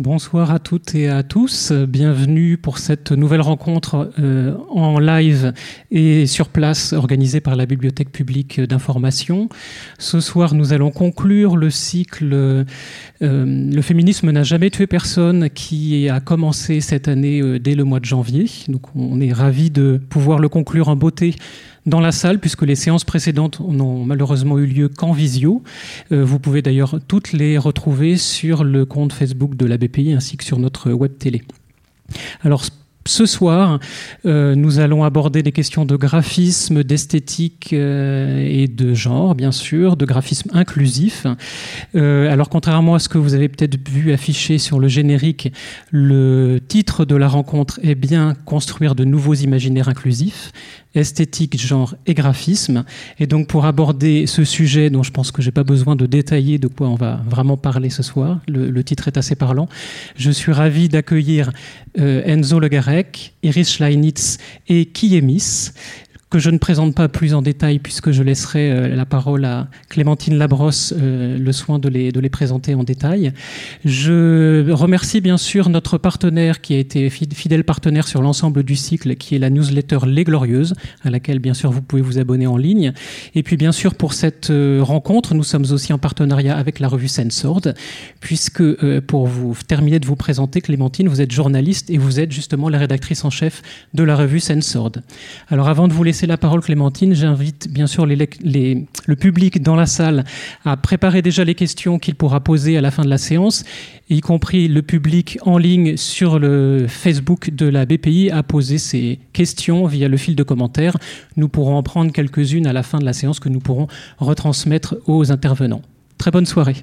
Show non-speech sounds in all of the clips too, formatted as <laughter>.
Bonsoir à toutes et à tous. Bienvenue pour cette nouvelle rencontre euh, en live et sur place organisée par la Bibliothèque publique d'information. Ce soir, nous allons conclure le cycle euh, Le féminisme n'a jamais tué personne qui a commencé cette année euh, dès le mois de janvier. Donc on est ravis de pouvoir le conclure en beauté dans la salle, puisque les séances précédentes n'ont malheureusement eu lieu qu'en visio. Euh, vous pouvez d'ailleurs toutes les retrouver sur le compte Facebook de la BPI ainsi que sur notre web télé. Alors, ce soir, euh, nous allons aborder des questions de graphisme, d'esthétique euh, et de genre, bien sûr, de graphisme inclusif. Alors, contrairement à ce que vous avez peut-être vu affiché sur le générique, le titre de la rencontre est bien Construire de nouveaux imaginaires inclusifs esthétique, genre et graphisme. Et donc pour aborder ce sujet dont je pense que j'ai pas besoin de détailler de quoi on va vraiment parler ce soir, le, titre est assez parlant, je suis ravi d'accueillir euh, Enzo Le Garec, Iris Schleinitz et Kiemis que je ne présente pas plus en détail puisque je laisserai euh, la parole à Clémentine Labrosse euh, le soin de les, de les présenter en détail. Je remercie bien sûr notre partenaire qui a été fidèle partenaire sur l'ensemble du cycle qui est la newsletter Les Glorieuses à laquelle bien sûr vous pouvez vous abonner en ligne. Et puis bien sûr pour cette euh, rencontre nous sommes aussi en partenariat avec la revue Sensord puisque pour vous terminer de vous présenter Clémentine vous êtes journaliste et vous êtes justement la rédactrice en chef de la revue Sensord. Alors avant de vous laisser la parole, Clémentine, j'invite bien sûr le public dans la salle à préparer déjà les questions qu'il pourra poser à la fin de la séance, y compris le public en ligne sur le Facebook de la BPI à poser ses questions via le fil de commentaires. Nous pourrons en prendre quelques-unes à la fin de la séance que nous pourrons retransmettre aux intervenants. Très bonne soirée.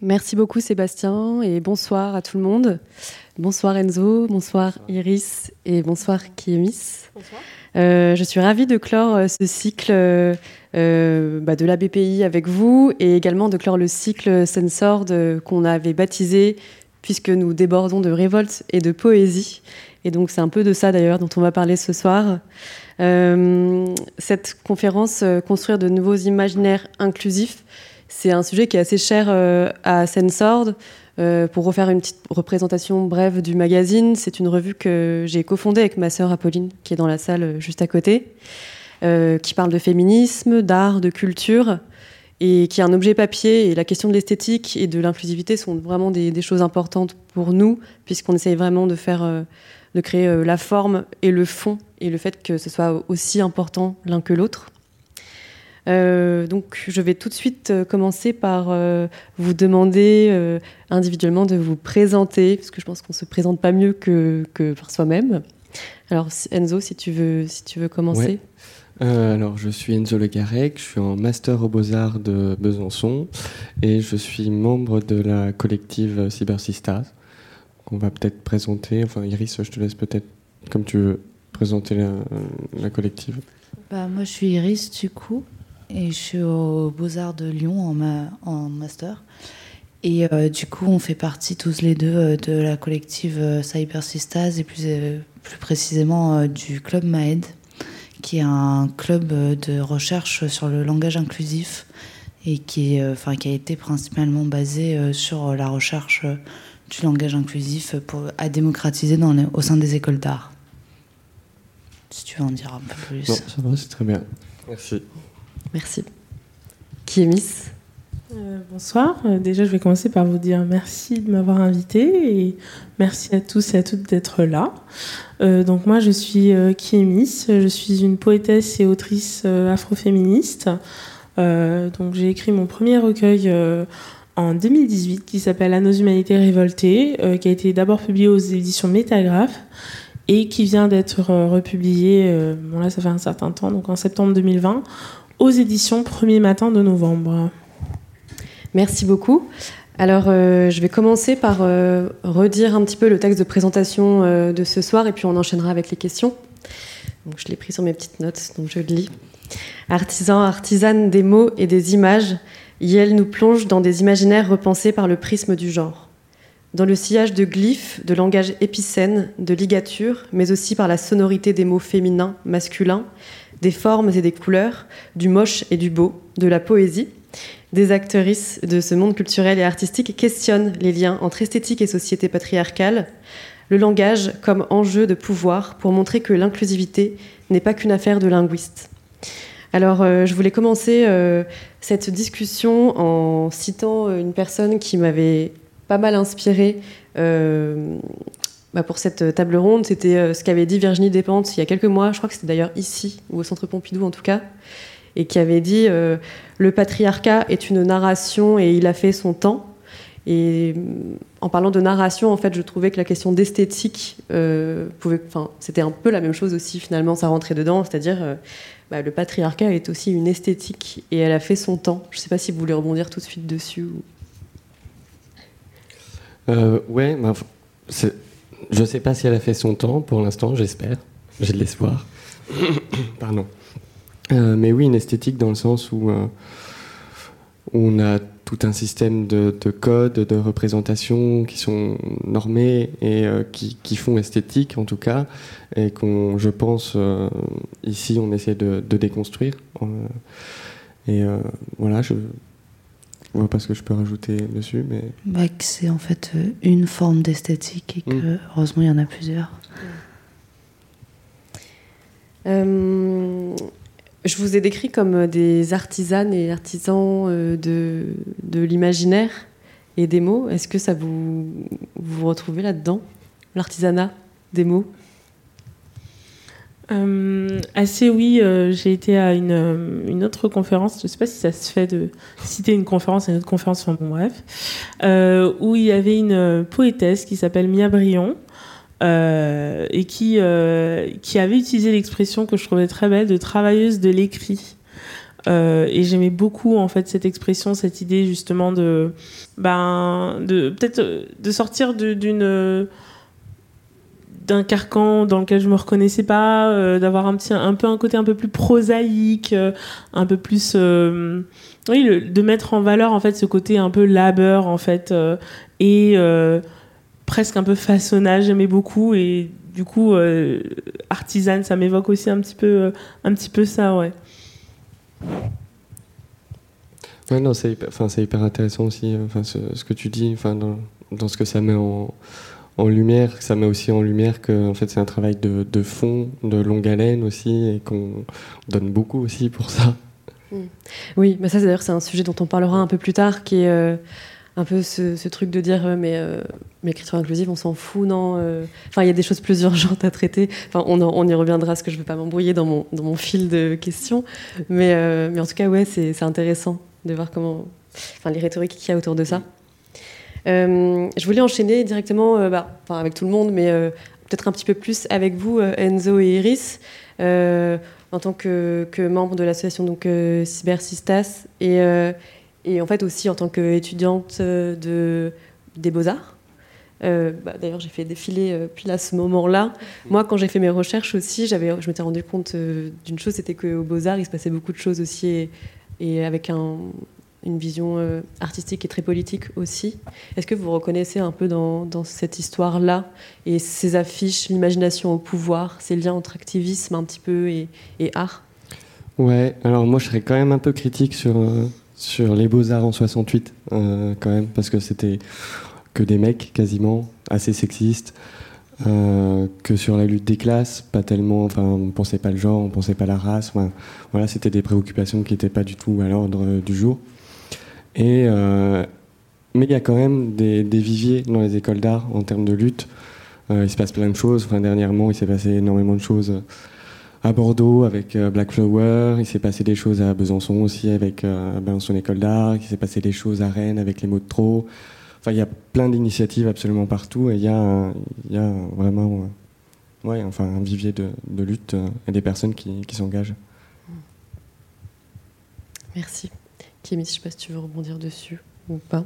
Merci beaucoup Sébastien et bonsoir à tout le monde. Bonsoir Enzo, bonsoir Iris et bonsoir Kiemis. Bonsoir. Euh, je suis ravie de clore euh, ce cycle euh, bah, de la BPI avec vous et également de clore le cycle Sensord qu'on avait baptisé puisque nous débordons de révolte et de poésie. Et donc c'est un peu de ça d'ailleurs dont on va parler ce soir. cette conférence, Construire de nouveaux imaginaires inclusifs, c'est un sujet qui est assez cher à Sensord. Euh, pour refaire une petite représentation brève du magazine, c'est une revue que j'ai cofondée avec ma sœur Apolline, qui est dans la salle euh, juste à côté, euh, qui parle de féminisme, d'art, de culture, et qui est un objet papier. Et la question de l'esthétique et de l'inclusivité sont vraiment des, choses importantes pour nous, puisqu'on essaye vraiment de faire, de créer la forme et le fond, et le fait que ce soit aussi important l'un que l'autre. Euh, donc, je vais tout de suite euh, commencer par euh, vous demander individuellement de vous présenter, parce que je pense qu'on ne se présente pas mieux que, par soi-même. Alors, Enzo, si tu veux, si tu veux commencer. alors, je suis Enzo Le Garec, je suis en master aux Beaux-Arts de Besançon et je suis membre de la collective Cybersistas qu'on va peut-être présenter. Enfin, Iris, je te laisse peut-être, comme tu veux, présenter la, la collective. Bah, moi, je suis Iris, du coup. Et je suis aux Beaux-Arts de Lyon en, en master. Et euh, du coup, on fait partie tous les deux euh, de la collective euh, et plus, plus précisément du Club MAED, qui est un club de recherche sur le langage inclusif et qui, enfin, qui a été principalement basé sur la recherche du langage inclusif pour, à démocratiser dans au sein des écoles d'art. Si tu veux en dire un peu plus. Non, ça va, c'est très bien. Merci. Merci. Qui euh, bonsoir. Euh, déjà, je vais commencer par vous dire merci de m'avoir invité et merci à tous et à toutes d'être là. Euh, donc moi, je suis Miss? Je suis une poétesse et autrice afroféministe. donc j'ai écrit mon premier recueil en 2018 qui s'appelle À nos humanités révoltées, qui a été d'abord publié aux éditions Métagraphe et qui vient d'être republié, bon là ça fait un certain temps, donc en septembre 2020 aux éditions Premier Matin de novembre. Merci beaucoup. Alors, euh, je vais commencer par euh, redire un petit peu le texte de présentation euh, de ce soir et puis on enchaînera avec les questions. Donc, je l'ai pris sur mes petites notes, donc je le lis. Artisan, artisane des mots et des images, Yel nous plonge dans des imaginaires repensés par le prisme du genre. Dans le sillage de glyphes, de langage épicène, de ligatures, mais aussi par la sonorité des mots féminins, masculins, des formes et des couleurs, du moche et du beau, de la poésie. des actrices de ce monde culturel et artistique questionnent les liens entre esthétique et société patriarcale, le langage comme enjeu de pouvoir pour montrer que l'inclusivité n'est pas qu'une affaire de linguistes. Alors, euh, je voulais commencer euh, cette discussion en citant une personne qui m'avait pas mal inspirée euh, bah, pour cette table ronde. C'était ce qu'avait dit Virginie Despentes il y a quelques mois, je crois que c'était d'ailleurs ici, ou au Centre Pompidou en tout cas, et qui avait dit Le patriarcat est une narration et il a fait son temps. Et en parlant de narration, en fait, je trouvais que la question d'esthétique pouvait, enfin, c'était un peu la même chose aussi. Finalement, ça rentrait dedans, c'est-à-dire bah, le patriarcat est aussi une esthétique et elle a fait son temps. Je ne sais pas si vous voulez rebondir tout de suite dessus. Ou... Euh, ouais, bah, je ne sais pas si elle a fait son temps pour l'instant, j'espère. J'ai de l'espoir. <coughs> Pardon. Euh, mais oui, une esthétique dans le sens où, euh, où on a tout un système de, codes, de représentations qui sont normés et euh, qui, font esthétique en tout cas, et qu'on, je pense, ici on essaie de, déconstruire. Euh, et voilà, je vois pas ce que je peux rajouter dessus, mais. Bah, c'est en fait une forme d'esthétique et que mm. heureusement il y en a plusieurs. Je vous ai décrit comme euh, des artisanes et artisans euh, de, de l'imaginaire et des mots. Est-ce que ça vous vous retrouvez là-dedans, l'artisanat des mots? Euh, assez oui, j'ai été à une, une, autre conférence, je ne sais pas si ça se fait de citer une conférence à une autre conférence, enfin bon bref, où il y avait une poétesse qui s'appelle Mia Brion, euh, et qui, euh, qui avait utilisé l'expression que je trouvais très belle de travailleuse de l'écrit. Euh, et j'aimais beaucoup en fait cette expression, cette idée justement de, ben, de peut-être de sortir d'une d'un carcan dans lequel je me reconnaissais pas, d'avoir un petit un peu un côté un peu plus prosaïque, un peu plus oui, de mettre en valeur en fait ce côté un peu labeur en fait et presque un peu façonnage, j'aimais beaucoup. Et du coup, euh, artisane, ça m'évoque aussi un petit peu, euh, un petit peu ça, ouais. Non, c'est hyper, hyper intéressant aussi, euh, enfin, ce, que tu dis, enfin, dans, dans, ce que ça met en, en lumière, ça met aussi en lumière que en fait, c'est un travail de, fond, de longue haleine aussi, et qu'on donne beaucoup aussi pour ça. Mm. Oui, mais ça, d'ailleurs, c'est un sujet dont on parlera un peu plus tard, qui est un peu ce, truc de dire mais, euh, l'écriture inclusive on s'en fout non euh. enfin il y a des choses plus urgentes à traiter enfin on, y reviendra parce que je ne veux pas m'embrouiller dans mon, dans mon fil de questions mais, euh, mais en tout cas ouais c'est intéressant de voir comment enfin les rhétoriques qu'il y a autour de ça je voulais enchaîner directement bah, avec tout le monde mais peut-être un petit peu plus avec vous Enzo et Iris en tant que, membre de l'association donc Cybersistas et en fait aussi en tant qu'étudiante euh, de, des beaux-arts. Euh, bah, d'ailleurs, j'ai fait défiler euh, pile à ce moment-là. Moi, quand j'ai fait mes recherches aussi, je m'étais rendu compte d'une chose, c'était qu'aux Beaux-Arts, il se passait beaucoup de choses aussi, et, avec un, une vision artistique et très politique aussi. Est-ce que vous reconnaissez un peu dans, cette histoire-là, et ces affiches, l'imagination au pouvoir, ces liens entre activisme un petit peu et, art? Ouais, alors moi, je serais quand même un peu critique sur sur les beaux-arts en 68, euh, quand même, parce que c'était que des mecs quasiment, assez sexistes. Euh, que sur la lutte des classes, pas tellement, enfin, on pensait pas le genre, on pensait pas la race, voilà, c'était des préoccupations qui n'étaient pas du tout à l'ordre du jour. Euh, mais il y a quand même des, viviers dans les écoles d'art en termes de lutte. il se passe plein de choses. Enfin, dernièrement, il s'est passé énormément de choses à Bordeaux avec euh, Black Flower, il s'est passé des choses à Besançon aussi avec euh, Besançon École d'Art, il s'est passé des choses à Rennes avec les mots de trop. Enfin, il y a plein d'initiatives absolument partout et il y a, vraiment euh, ouais, enfin, un vivier de, lutte et des personnes qui s'engagent. Merci. Kémy, je ne sais pas si tu veux rebondir dessus ou pas.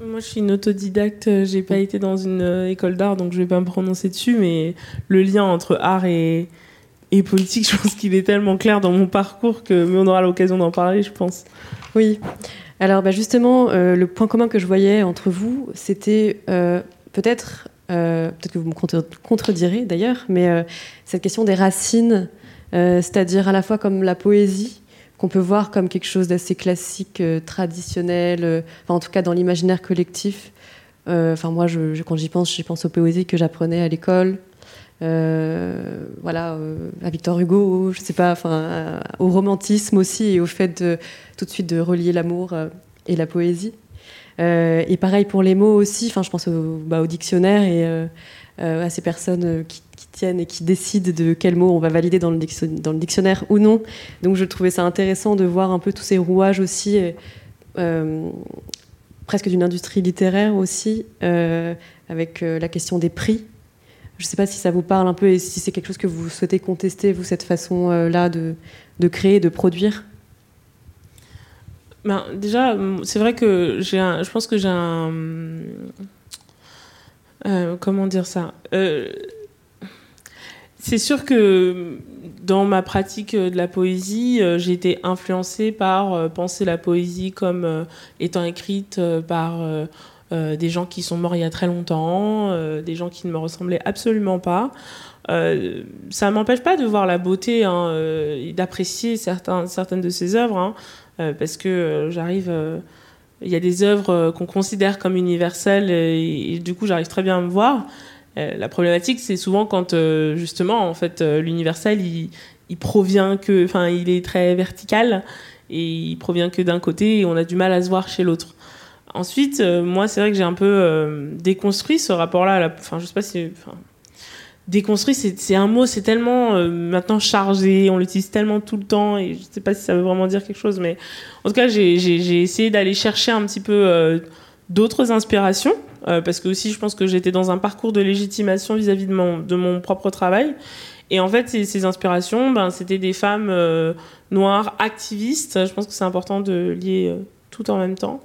Moi, je suis une autodidacte. J'ai pas été dans une école d'art, donc je vais pas me prononcer dessus. Mais le lien entre art et, et politique, <laughs> je pense qu'il est tellement clair dans mon parcours que mais on aura l'occasion d'en parler, je pense. Oui. Alors bah, justement, euh, le point commun que je voyais entre vous, c'était euh, peut-être, euh, peut-être que vous me contredirez d'ailleurs, mais cette question des racines, c'est-à-dire à la fois comme la poésie qu'on peut voir comme quelque chose d'assez classique, traditionnel, en tout cas dans l'imaginaire collectif. Enfin, moi, je, quand j'y pense, j'y pense aux poésies que j'apprenais à l'école. voilà, à Victor Hugo, je sais pas, enfin, au romantisme aussi et au fait de tout de suite de relier l'amour et la poésie. et pareil pour les mots aussi, enfin, je pense au, bah, au dictionnaire et à ces personnes qui, et qui décident de quels mots on va valider dans le, dictionnaire ou non. Donc je trouvais ça intéressant de voir un peu tous ces rouages aussi, euh, presque d'une industrie littéraire aussi, euh, avec euh, la question des prix. Je ne sais pas si ça vous parle un peu et si c'est quelque chose que vous souhaitez contester, vous, cette façon-là de, de, créer, de produire? Ben, déjà, c'est vrai que j'ai je pense que j'ai un... comment dire ça? C'est sûr que dans ma pratique de la poésie, euh, j'ai été influencée par euh, penser la poésie comme euh, étant écrite par des gens qui sont morts il y a très longtemps, des gens qui ne me ressemblaient absolument pas. ça ne m'empêche pas de voir la beauté hein, et d'apprécier certaines de ces œuvres, hein, parce que j'arrive il y a des œuvres qu'on considère comme universelles et, du coup j'arrive très bien à me voir. Euh, la problématique, c'est souvent quand euh, justement, en fait, euh, l'universel, il, provient que, enfin, il est très vertical et il provient que d'un côté et on a du mal à se voir chez l'autre. Ensuite, moi, c'est vrai que j'ai un peu déconstruit ce rapport-là. Enfin, je sais pas si, déconstruit, c'est un mot, c'est tellement maintenant chargé, on l'utilise tellement tout le temps et je sais pas si ça veut vraiment dire quelque chose, mais en tout cas, j'ai essayé d'aller chercher un petit peu d'autres inspirations euh, parce que aussi je pense que j'étais dans un parcours de légitimation vis-à-vis de, mon, propre travail. Et en fait, ces, inspirations, ben, c'était des femmes euh, noires activistes. Je pense que c'est important de lier euh, tout en même temps.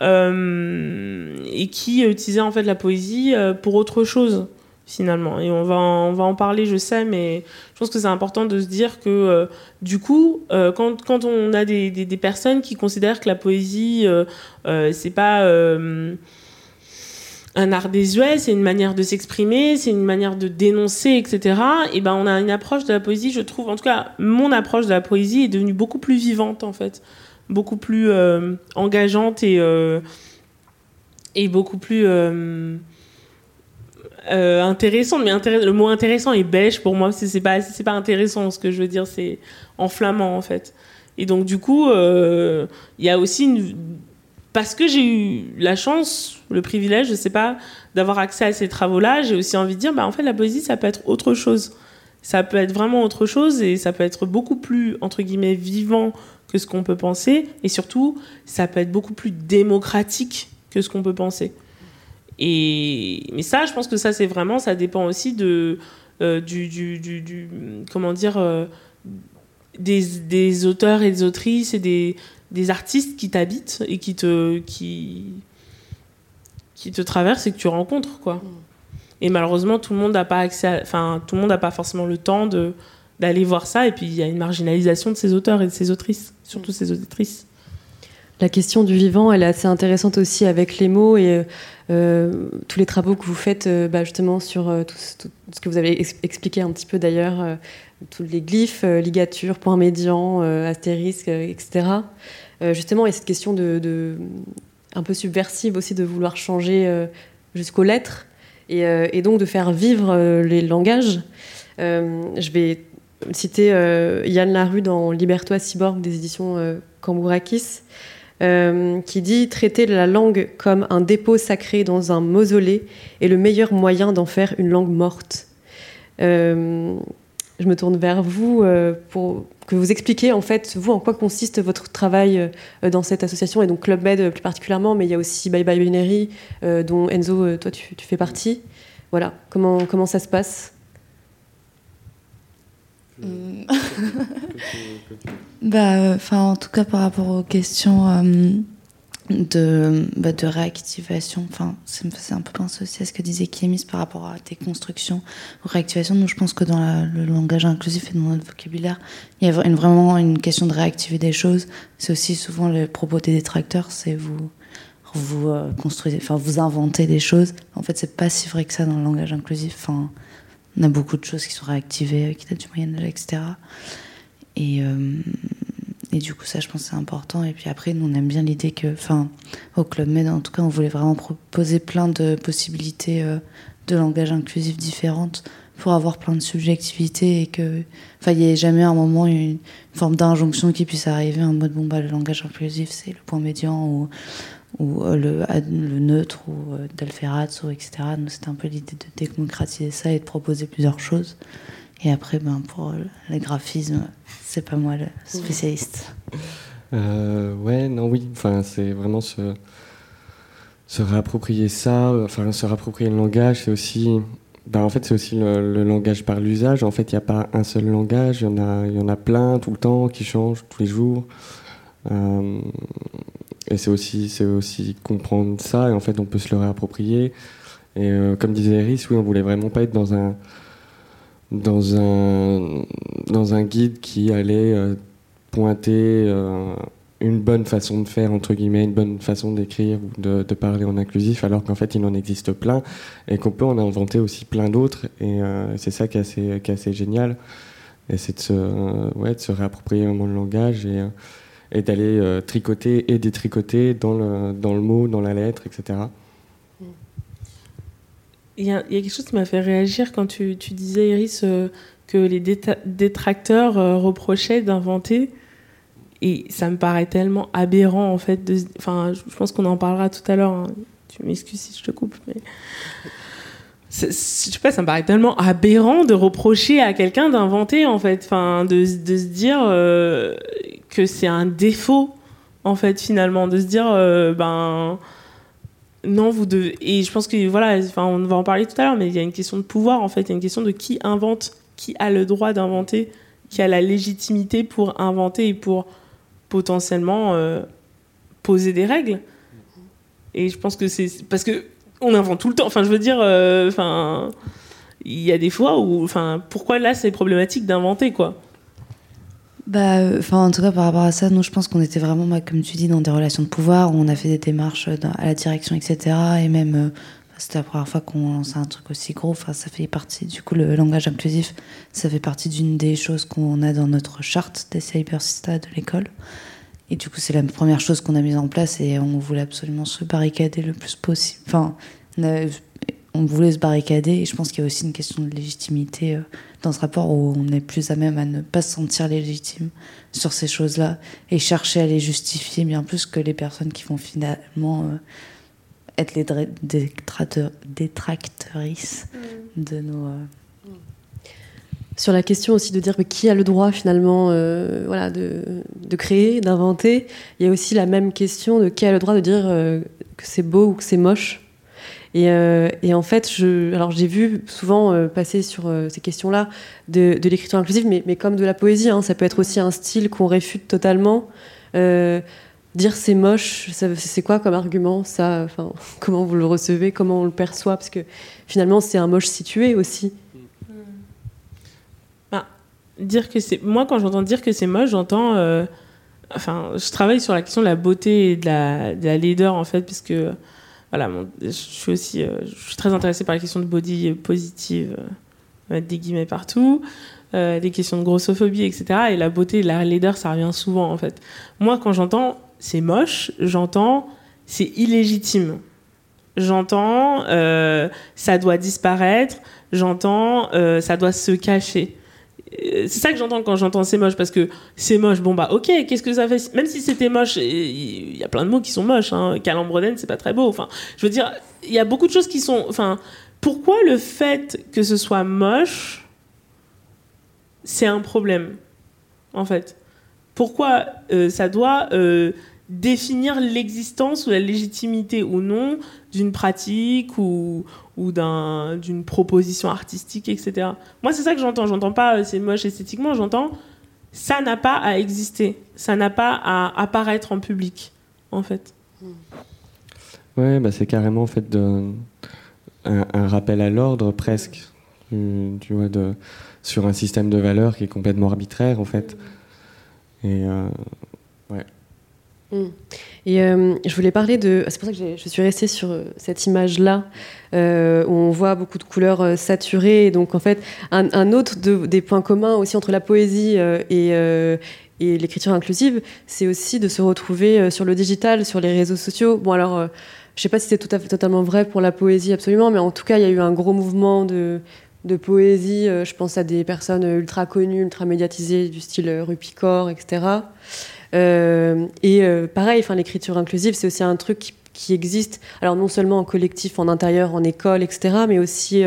et qui utilisaient en fait la poésie pour autre chose finalement. Et on va, en, on va en parler, je sais, mais je pense que c'est important de se dire que du coup, quand, on a des, personnes qui considèrent que la poésie, c'est pas un art désuet, c'est une manière de s'exprimer, c'est une manière de dénoncer, etc. Et ben on a une approche de la poésie, je trouve, en tout cas mon approche de la poésie est devenue beaucoup plus vivante en fait, beaucoup plus euh, engageante et euh, et beaucoup plus euh, intéressante. Mais le mot intéressant est bêche pour moi, c'est pas c'est pas intéressant. Ce que je veux dire, c'est enflammant en fait. Et donc du coup, il y a aussi une parce que j'ai eu la chance, le privilège, je sais pas, d'avoir accès à ces travaux-là, j'ai aussi envie de dire, bah, en fait, la poésie, ça peut être autre chose. Ça peut être vraiment autre chose et ça peut être beaucoup plus, entre guillemets, vivant que ce qu'on peut penser. Et surtout, ça peut être beaucoup plus démocratique que ce qu'on peut penser. Et, mais ça, je pense que ça, c'est vraiment, ça dépend aussi de, euh, du, du, comment dire, euh, des, des, auteurs et des autrices et des, des artistes qui t'habitent et qui te, qui, qui te traversent et que tu rencontres, quoi. Et malheureusement, tout le monde n'a pas accès, enfin, tout le monde n'a pas forcément le temps de d'aller voir ça. Et puis, il y a une marginalisation de ces auteurs et de ces autrices, surtout ces autrices. La question du vivant, elle est assez intéressante aussi avec les mots et euh, tous les travaux que vous faites euh, bah, justement sur euh, tout, ce que vous avez expliqué un petit peu d'ailleurs, tous les glyphes, ligatures, points médians, astérisques, etc. justement, il y a cette question de, un peu subversive aussi de vouloir changer jusqu'aux lettres et, donc de faire vivre les langages. je vais citer Yann Larue dans Libertois Cyborg des éditions Cambourakis. Euh, qui dit traiter la langue comme un dépôt sacré dans un mausolée est le meilleur moyen d'en faire une langue morte. Euh, je me tourne vers vous euh, pour que vous expliquiez en fait vous en quoi consiste votre travail dans cette association et donc Club Med plus particulièrement, mais il y a aussi Bye Bye Binary dont Enzo toi tu, tu, fais partie. Voilà comment comment ça se passe? <laughs> Bah, enfin, en tout cas, par rapport aux questions euh, de, bah, de réactivation, enfin, c'est un peu penser aussi à ce que disait Kémis par rapport à tes constructions ou réactivation. Nous, je pense que dans le langage inclusif et dans notre vocabulaire, il y a une, vraiment une question de réactiver des choses. C'est aussi souvent le propos des détracteurs, c'est vous vous euh, construisez, enfin vous inventez des choses. En fait, c'est pas si vrai que ça dans le langage inclusif. Enfin, on a beaucoup de choses qui sont réactivées, qui datent du Moyen-Âge, etc. Et, euh, et du coup, ça, je pense, c'est important. Et puis après, nous, on aime bien l'idée que, enfin, au Club Med, en tout cas, on voulait vraiment proposer plein de possibilités de langage inclusif différentes pour avoir plein de subjectivité et que, enfin, il n'y ait jamais un moment une, forme d'injonction qui puisse arriver en mode bon bah le langage inclusif c'est le point médian ou ou euh, le, le neutre ou euh, d'Alferaz ou etc. Nous c'était un peu l'idée de démocratiser ça et de proposer plusieurs choses. Et après, ben, pour le graphisme, c'est pas moi le spécialiste. Euh, ouais, non, oui. Enfin, c'est vraiment se, se réapproprier ça, enfin, se réapproprier le langage, c'est aussi bah, en fait, c'est aussi le, langage par l'usage. En fait, il n'y a pas un seul langage, il y, en a, y en a plein tout le temps qui changent tous les jours. Euh, et c'est aussi, aussi comprendre ça, et en fait, on peut se le réapproprier. Et euh, comme disait Iris, oui, on voulait vraiment pas être dans un, dans un, dans un guide qui allait euh, pointer une bonne façon de faire, entre guillemets, une bonne façon d'écrire ou de, parler en inclusif, alors qu'en fait, il en existe plein et qu'on peut en inventer aussi plein d'autres. Et euh, c'est ça qui est, assez, qui est assez génial. Et c'est de se, euh, ouais, de se réapproprier vraiment le langage et, euh, et d'aller tricoter et détricoter dans le, dans le mot, dans la lettre, etc. Il y, a, quelque chose qui m'a fait réagir quand tu, disais, Iris, que les détracteurs reprochaient d'inventer et ça me paraît tellement aberrant, en fait. Enfin, je pense qu'on en parlera tout à l'heure. Hein. Tu m'excuses si je te coupe, mais. Je sais pas, ça me paraît tellement aberrant de reprocher à quelqu'un d'inventer, en fait. Enfin, de, se dire euh, que c'est un défaut, en fait, finalement. De se dire, euh, ben. Non, vous devez. Et je pense que, voilà, enfin, on va en parler tout à l'heure, mais il y a une question de pouvoir, en fait. Il y a une question de qui invente, qui a le droit d'inventer, qui a la légitimité pour inventer et pour potentiellement euh, poser des règles. Et je pense que c'est parce que on invente tout le temps. Enfin, je veux dire, euh, il y a des fois où, enfin, pourquoi là c'est problématique d'inventer quoi? Bah, enfin, en tout cas, par rapport à ça, nous, je pense qu'on était vraiment, bah, comme tu dis, dans des relations de pouvoir, où on a fait des démarches à la direction, etc. Et même, euh, c'était la première fois qu'on lançait un truc aussi gros. Ça fait partie, du coup, le langage inclusif, ça fait partie d'une des choses qu'on a dans notre charte des cybersystas de l'école. Et du coup, c'est la première chose qu'on a mise en place et on voulait absolument se barricader le plus possible. Enfin, on, voulait se barricader et je pense qu'il y a aussi une question de légitimité euh, dans ce rapport où on est plus à même à ne pas se sentir légitime sur ces choses-là et chercher à les justifier bien plus que les personnes qui vont finalement euh, être les détractrices mm. de nos. Euh, sur la question aussi de dire qui a le droit finalement euh, voilà, de, de créer, d'inventer, il y a aussi la même question de qui a le droit de dire euh, que c'est beau ou que c'est moche. Et, euh, et, en fait, alors j'ai vu souvent passer sur ces questions-là de, l'écriture inclusive, mais, comme de la poésie, hein, ça peut être aussi un style qu'on réfute totalement. dire c'est moche, c'est quoi comme argument ça <laughs> Comment vous le recevez Comment on le perçoit? Parce que finalement, c'est un moche situé aussi. Dire que c'est moi quand j'entends dire que c'est moche j'entends euh, enfin je travaille sur la question de la beauté et de la, de la laideur en fait puisque voilà je suis aussi euh, je suis très intéressée par la question de body positive euh, des guillemets partout des questions de grossophobie etc et la beauté la laideur ça revient souvent en fait. Moi quand j'entends c'est moche j'entends c'est illégitime. J'entends ça doit disparaître j'entends ça doit se cacher c'est ça que j'entends quand j'entends c'est moche parce que c'est moche bon bah ok qu'est-ce que ça fait même si c'était moche il y a plein de mots qui sont moches hein. calambroden c'est pas très beau enfin je veux dire il y a beaucoup de choses qui sont enfin pourquoi le fait que ce soit moche c'est un problème en fait? Pourquoi euh, ça doit euh, définir l'existence ou la légitimité ou non d'une pratique ou, ou d'une proposition artistique, etc. Moi, c'est ça que j'entends. J'entends pas euh, c'est moche esthétiquement, j'entends ça n'a pas à exister, ça n'a pas à apparaître en public, en fait. Ouais, bah c'est carrément en fait de, un, rappel à l'ordre presque, tu, vois, de, sur un système de valeurs qui est complètement arbitraire en fait. Et euh. Et euh, je voulais parler de. C'est pour ça que je suis restée sur euh, cette image-là, euh, où on voit beaucoup de couleurs saturées. donc, en fait, un, autre des points communs aussi entre la poésie et, l'écriture inclusive, c'est aussi de se retrouver sur le digital, sur les réseaux sociaux. Bon, alors, je ne sais pas si c'est totalement vrai pour la poésie, absolument, mais en tout cas, il y a eu un gros mouvement de, de poésie. je pense à des personnes ultra connues, ultra médiatisées, du style Rupicor, etc. et pareil, enfin, l'écriture inclusive, c'est aussi un truc qui, qui, existe, alors non seulement en collectif, en intérieur, en école, etc., mais aussi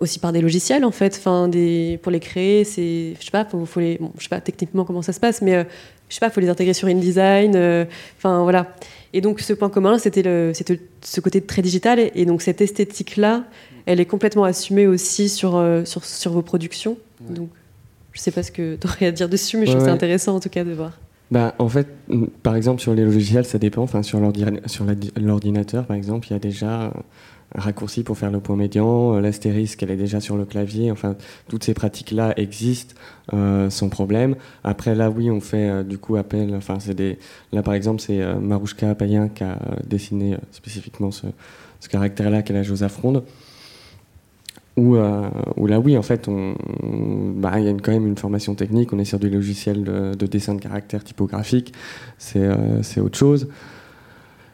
aussi par des logiciels en fait. Enfin des pour les créer c'est je sais pas faut, faut les bon, je sais pas techniquement comment ça se passe mais euh, je sais pas faut les intégrer sur InDesign euh, enfin voilà. Et donc ce point commun c'était le c'était ce côté très digital et, donc cette esthétique là elle est complètement assumée aussi sur euh, sur, sur vos productions. Donc je sais pas ce que tu aurais à dire dessus mais je trouve ça intéressant en tout cas de voir bah, en fait, par exemple, sur les logiciels, ça dépend. Enfin, sur l'ordinateur, par exemple, il y a déjà un raccourci pour faire le point médian, euh, l'astérisque elle est déjà sur le clavier, enfin toutes ces pratiques-là existent euh, sans problème. Après là oui on fait euh, du coup appel, enfin c'est des, là par exemple c'est Marouchka Payen qui a dessiné spécifiquement ce, caractère-là qu'est la Joseph Fronde. Où, où, là oui en fait bah, il y a quand même une formation technique, on est sur du logiciel de, de dessin de caractère typographique, c'est autre chose.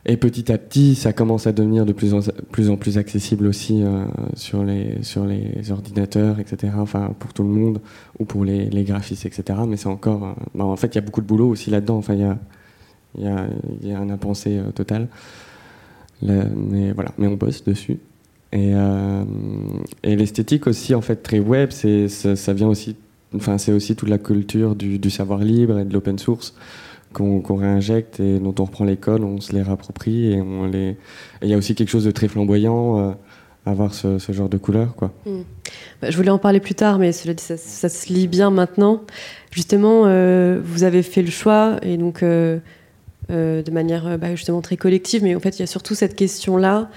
Et petit à petit, ça commence à devenir de plus en plus, accessible aussi euh, sur, les, ordinateurs, etc. Enfin, pour tout le monde, ou pour les, graphistes, etc. Mais c'est encore. Euh, bah, en fait, il y a beaucoup de boulot aussi là-dedans. Enfin, il y a, y, y a un impensé euh, total. mais voilà, mais on bosse dessus. Et, et l'esthétique aussi, en fait, très web, c'est, ça, vient aussi. Enfin, c'est aussi toute la culture du, savoir libre et de l'open source qu'on réinjecte et dont on reprend l'école, on se les réapproprie et les. Il y a aussi quelque chose de très flamboyant. Euh, à avoir ce, genre de couleur. Quoi. Hmm. Bah, je voulais en parler plus tard, mais ça, ça, se lit bien maintenant. Justement, euh, vous avez fait le choix, et donc euh, de manière bah, justement très collective, mais en fait, il y a surtout cette question-là.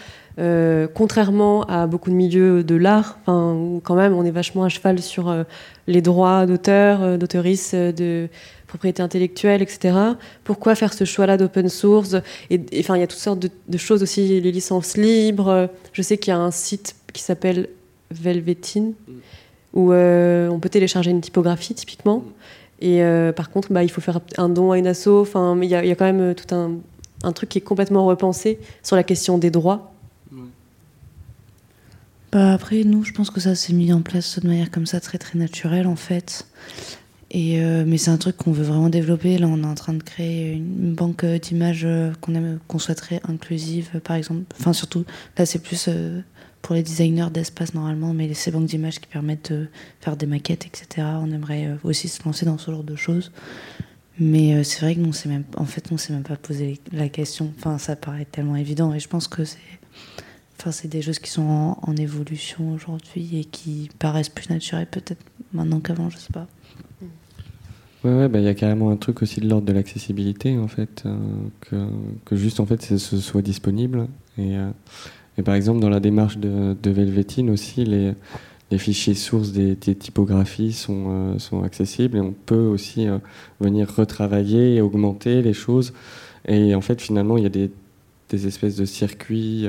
Contrairement à beaucoup de milieux de l'art, quand même on est vachement à cheval sur les droits d'auteur, d'auteuristes, de, propriété intellectuelle, etc. Pourquoi faire ce choix-là d'open source? Et, enfin, il y a toutes sortes de, choses aussi, les licences libres. Je sais qu'il y a un site qui s'appelle Velvetine où euh, on peut télécharger une typographie typiquement. Et euh, par contre, bah, il faut faire un don à une asso. Enfin, il y, a quand même euh, tout un, un, truc qui est complètement repensé sur la question des droits. Bah après, nous, je pense que ça s'est mis en place de manière comme ça, très très naturelle en fait. Et euh, mais c'est un truc qu'on veut vraiment développer. Là, on est en train de créer une banque euh, d'images euh, qu'on qu'on souhaiterait inclusive, par exemple. Enfin, surtout, là, c'est plus pour les designers d'espace normalement, mais ces banques d'images qui permettent de faire des maquettes, etc. On aimerait aussi se lancer dans ce genre de choses. Mais c'est vrai que nous, même, en fait, on s'est même pas posé la question. Enfin, ça paraît tellement évident, et je pense que c'est, enfin, c'est des choses qui sont en, évolution aujourd'hui et qui paraissent plus naturelles peut-être maintenant qu'avant, je sais pas. Ouais, bah, il y a carrément un truc aussi de l'ordre de l'accessibilité, en fait, euh, que, que, juste, en fait, ce soit disponible. Et, euh, et, par exemple, dans la démarche de, de Velvetine aussi, les, les fichiers sources des, typographies sont, euh, sont accessibles et on peut aussi venir retravailler et augmenter les choses. Et en fait, finalement, il y a des, des espèces de circuits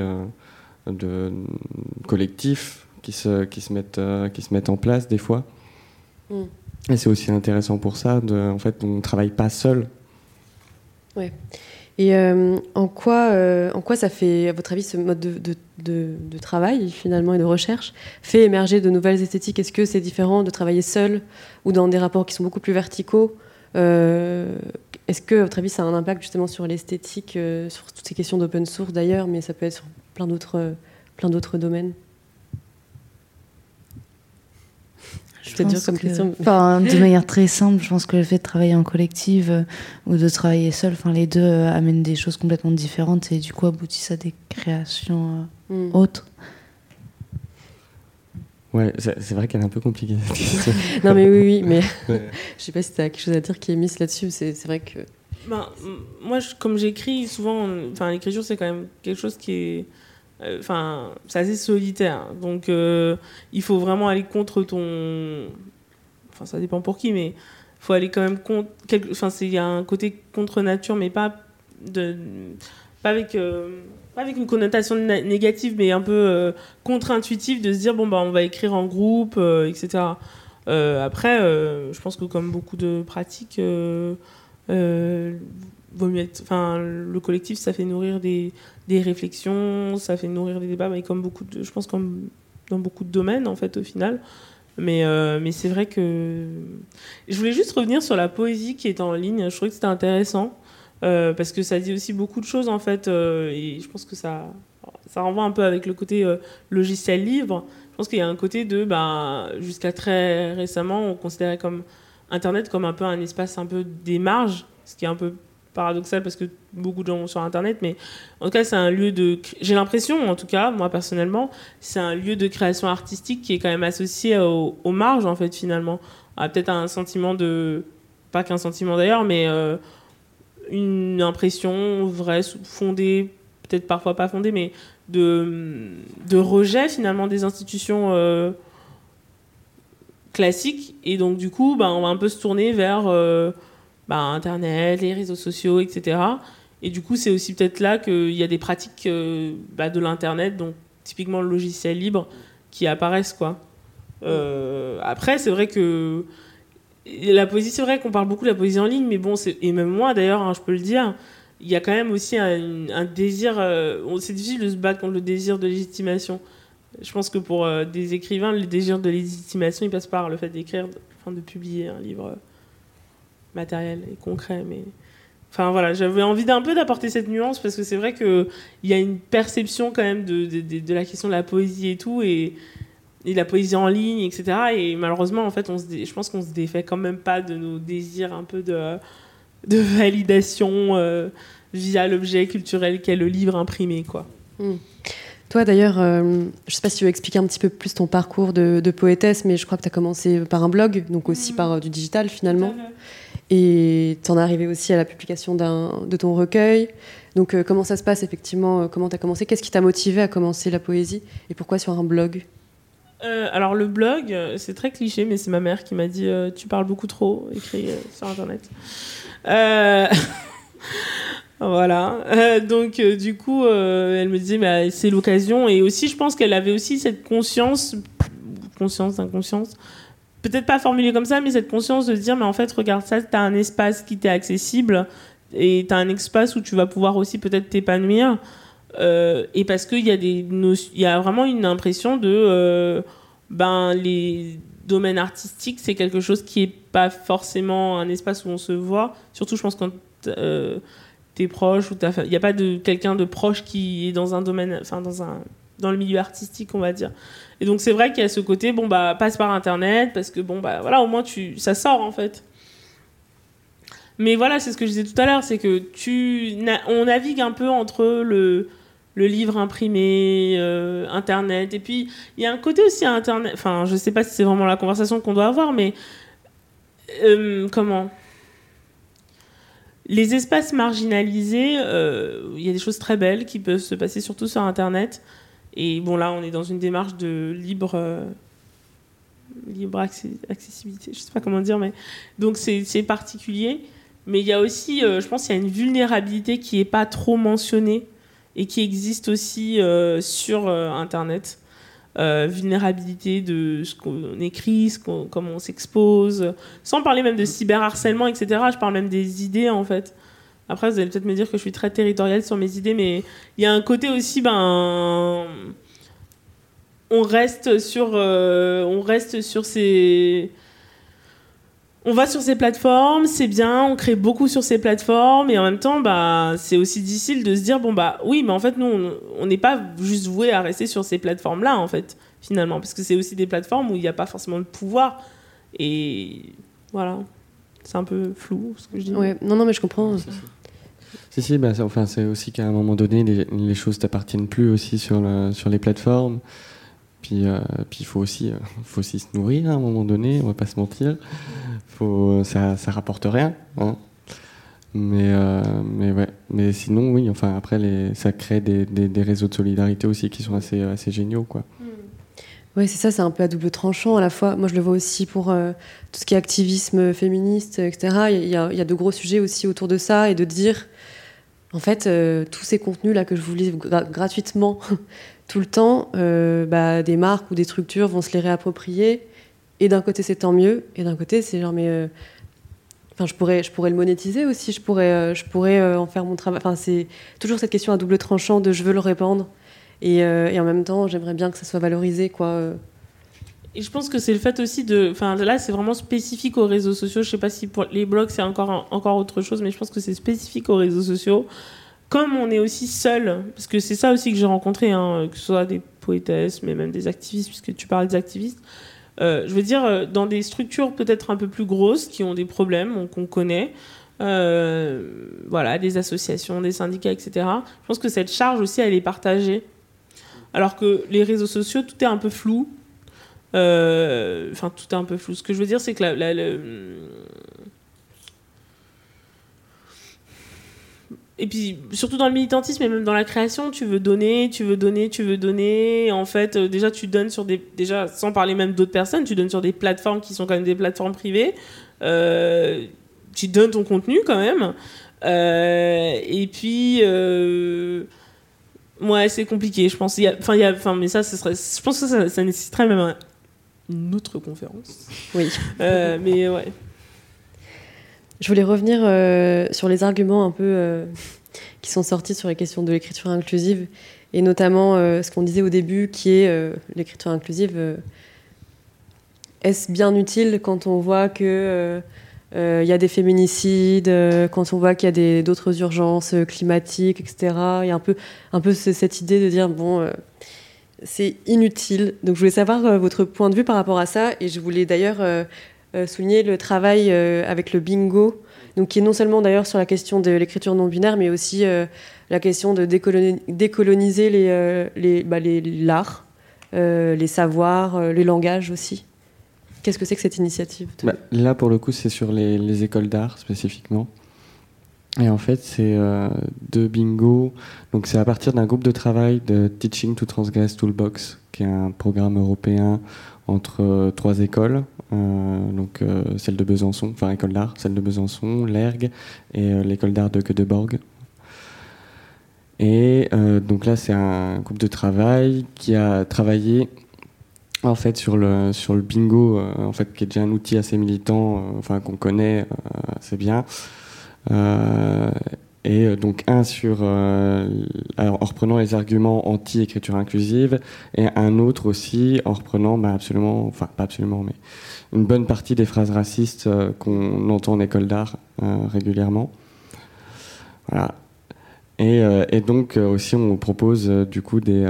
de, collectifs qui se, qui, se mettent, qui se mettent en place des fois. Mm. Et c'est aussi intéressant pour ça. De, en fait, on ne travaille pas seul. Ouais. Et euh, en, quoi, euh, en quoi ça fait, à votre avis, ce mode de, de, de, travail finalement et de recherche fait émerger de nouvelles esthétiques? Est-ce que c'est différent de travailler seul ou dans des rapports qui sont beaucoup plus verticaux? Euh, Est-ce que, à votre avis, ça a un impact justement sur l'esthétique, sur toutes ces questions d'open source d'ailleurs, mais ça peut être sur plein d'autres, plein d'autres domaines de manière très simple, je pense que le fait de travailler en collective euh, ou de travailler seul, enfin, les deux euh, amènent des choses complètement différentes et du coup aboutissent à des créations euh, hmm. autres. Ouais, c'est vrai qu'elle est un peu compliquée <laughs> non mais oui, oui, mais <laughs> <laughs> je sais pas si tu as quelque chose à dire qui est mis là-dessus. C'est vrai que. Ben, moi, comme j'écris souvent, enfin l'écriture c'est quand même quelque chose qui est euh, enfin, c'est assez solitaire. Donc, euh, il faut vraiment aller contre ton. Enfin, ça dépend pour qui, mais il faut aller quand même contre. Enfin, il y a un côté contre nature, mais pas de. Pas avec. Euh, pas avec une connotation négative, mais un peu contre-intuitive de se dire bon, bah, on va écrire en groupe, etc. après, je pense que comme beaucoup de pratiques, enfin, le collectif, ça fait nourrir des, des, réflexions, ça fait nourrir des débats, mais comme beaucoup de, je pense comme dans beaucoup de domaines, en fait, au final. Mais, euh, mais c'est vrai que. Je voulais juste revenir sur la poésie qui est en ligne. Je trouvais que c'était intéressant. Euh, parce que ça dit aussi beaucoup de choses, en fait. Euh, et je pense que ça, ça renvoie un peu avec le côté logiciel libre. Je pense qu'il y a un côté de. Ben, Jusqu'à très récemment, on considérait comme Internet comme un peu un espace un peu des marges, ce qui est un peu paradoxal parce que beaucoup de gens vont sur Internet, mais en tout cas, c'est un lieu de. J'ai l'impression, en tout cas, moi personnellement, c'est un lieu de création artistique qui est quand même associé aux, marges, en fait, finalement. Peut-être un sentiment de. Pas qu'un sentiment d'ailleurs, mais euh, une impression vraie, fondée, peut-être parfois pas fondée, mais de, de rejet finalement des institutions. Euh, classiques et donc du coup bah, on va un peu se tourner vers euh, bah, Internet, les réseaux sociaux, etc. Et du coup, c'est aussi peut-être là qu'il y a des pratiques euh, bah, de l'Internet, donc typiquement le logiciel libre, qui apparaissent. quoi. Euh, après, c'est vrai que la poésie, c'est vrai qu'on parle beaucoup de la poésie en ligne, mais bon, et même moi d'ailleurs, hein, je peux le dire, il y a quand même aussi un, désir. Euh, c'est difficile de se battre contre le désir de légitimation. Je pense que pour des écrivains, le désir de légitimation, il passe par le fait d'écrire, enfin de publier un livre matériel et concret. Mais enfin voilà, j'avais envie d'un peu d'apporter cette nuance parce que c'est vrai que il y a une perception quand même de, de, la question de la poésie et tout et, et la poésie en ligne, etc. Et malheureusement, en fait, on se je pense qu'on se défait quand même pas de nos désirs un peu de, de validation euh, via l'objet culturel qu'est le livre imprimé, quoi. Hmm. Toi d'ailleurs, euh, je sais pas si tu veux expliquer un petit peu plus ton parcours de, de poétesse, mais je crois que tu as commencé par un blog, donc aussi hmm. par euh, du digital finalement. Et tu en es arrivé aussi à la publication de ton recueil. Donc, euh, comment ça se passe effectivement euh, Comment tu as commencé? Qu'est-ce qui t'a motivé à commencer la poésie? Et pourquoi sur un blog? Euh, alors le blog, c'est très cliché, mais c'est ma mère qui m'a dit tu parles beaucoup trop, écrit sur internet. <laughs> voilà. donc du coup, elle me disait bah, c'est l'occasion, et aussi je pense qu'elle avait aussi cette conscience, conscience, inconscience, peut-être pas formulé comme ça, mais cette conscience de dire, mais en fait, regarde ça, tu as un espace qui t'est accessible et tu as un espace où tu vas pouvoir aussi peut-être t'épanouir. Euh, et parce qu'il y, a y a vraiment une impression de. Euh, ben, les domaines artistiques, c'est quelque chose qui est pas forcément un espace où on se voit. Surtout, je pense, quand euh, tu es proche il n'y a pas quelqu'un de proche qui est dans un domaine, enfin, dans, un, dans le milieu artistique, on va dire. Et donc c'est vrai qu'il y a ce côté, bon bah passe par internet parce que bon bah voilà au moins tu ça sort en fait. Mais voilà c'est ce que je disais tout à l'heure, c'est que tu on navigue un peu entre le le livre imprimé, euh, internet et puis il y a un côté aussi à internet. Enfin je sais pas si c'est vraiment la conversation qu'on doit avoir, mais euh, comment? Les espaces marginalisés, euh, il y a des choses très belles qui peuvent se passer surtout sur Internet. Et bon, là, on est dans une démarche de libre, euh, libre accessibilité, je sais pas comment dire, mais donc c'est particulier. Mais il y a aussi, euh, je pense, il y a une vulnérabilité qui n'est pas trop mentionnée et qui existe aussi euh, sur Internet. vulnérabilité de ce qu'on écrit, ce comment on s'expose, sans parler même de cyberharcèlement, etc. Je parle même des idées, en fait. Après, vous allez peut-être me dire que je suis très territoriale sur mes idées, mais il y a un côté aussi, ben, on reste sur, euh, on reste sur ces, on va sur ces plateformes, c'est bien, on crée beaucoup sur ces plateformes, et en même temps, bah, c'est aussi difficile de se dire, bon, bah, oui, mais en fait, nous, on n'est pas juste voué à rester sur ces plateformes-là, en fait, finalement, parce que c'est aussi des plateformes où il n'y a pas forcément de pouvoir, et voilà. C'est un peu flou ce que je dis. Ouais, non, non, mais je comprends. Si, si, bah, enfin, c'est aussi qu'à un moment donné, les, les choses t'appartiennent plus aussi sur, le, sur les plateformes. Puis, euh, il faut aussi, euh, <laughs> faut aussi se nourrir à un moment donné, on va pas se mentir. Faut, ça, ça rapporte rien. Hein. Mais, euh, mais, ouais. mais sinon, oui, enfin, après, les, ça crée des, des, des, réseaux de solidarité aussi qui sont assez, assez géniaux. Quoi. Oui, c'est ça, c'est un peu à double tranchant à la fois. Moi, je le vois aussi pour tout ce qui est activisme féministe, etc. Il y, a, il de gros sujets aussi autour de ça et de dire en fait, euh, tous ces contenus-là que je vous lis gratuitement <laughs> tout le temps, euh, bah, des marques ou des structures vont se les réapproprier et d'un côté c'est tant mieux, et d'un côté c'est genre mais euh, enfin je pourrais je pourrais le monétiser aussi, je pourrais euh, je pourrais euh, en faire mon travail. Enfin c'est toujours cette question à double tranchant de je veux le répandre et, euh, et en même temps j'aimerais bien que ça soit valorisé quoi. euh. Et je pense que c'est le fait aussi de. Enfin, là, c'est vraiment spécifique aux réseaux sociaux. Je sais pas si pour les blogs, c'est encore, encore autre chose, mais je pense que c'est spécifique aux réseaux sociaux. Comme on est aussi seul, parce que c'est ça aussi que j'ai rencontré, hein, que ce soit des poétesses, mais même des activistes, puisque tu parles des activistes. Euh, je veux dire, dans des structures peut-être un peu plus grosses, qui ont des problèmes, qu'on connaît, voilà, des associations, des syndicats, etc. Je pense que cette charge aussi, elle est partagée. Alors que les réseaux sociaux, tout est un peu flou. Euh, Enfin, tout est un peu flou. Ce que je veux dire, c'est que la, le- Et puis, surtout dans le militantisme et même dans la création, tu veux donner, tu veux donner, tu veux donner. En fait, euh, déjà, tu donnes sur des. Déjà, sans parler même d'autres personnes, tu donnes sur des plateformes qui sont quand même des plateformes privées. Euh, tu donnes ton contenu quand même. Et puis. Ouais, c'est compliqué, je pense. Enfin, il y a- enfin, mais ça, ce serait, je pense que ça, ça nécessiterait même un- une autre conférence. Oui. <laughs> Euh, mais ouais. Je voulais revenir euh, sur les arguments un peu euh, qui sont sortis sur les questions de l'écriture inclusive, et notamment ce qu'on disait au début, qui est l'écriture inclusive. Est-ce bien utile quand on voit que euh, il y a des féminicides, euh, quand on voit qu'il y a d'autres urgences euh, climatiques, etc. Il y a un peu, un peu ce- cette idée de dire bon, c'est inutile. Donc je voulais savoir votre point de vue par rapport à ça, et je voulais d'ailleurs souligner le travail avec le bingo, donc qui est non seulement d'ailleurs sur la question de l'écriture non binaire, mais aussi la question de décoloni- décoloniser les, les, bah, les- l'art, les savoirs, les langages aussi. Qu'est-ce que c'est que cette initiative Bah, là, pour le coup, c'est sur les, les écoles d'art spécifiquement. Et en fait, c'est euh, de bingo. Donc, c'est à partir d'un groupe de travail de Teaching to Transgress Toolbox, qui est un programme européen entre euh, trois écoles. Euh, donc, euh, celle de Besançon, enfin, école d'art, celle de Besançon, l'ERG et l'école d'art de Göteborg. Et donc là, c'est un groupe de travail qui a travaillé en fait sur le sur le bingo euh, en fait qui est déjà un outil assez militant euh, enfin qu'on connaît assez bien. Euh, et euh, donc un sur en reprenant les arguments anti écriture inclusive et un autre aussi en reprenant bah, absolument enfin pas absolument mais une bonne partie des phrases racistes qu'on entend en école d'art régulièrement. Voilà et, euh, et donc euh, aussi on propose euh, du coup des,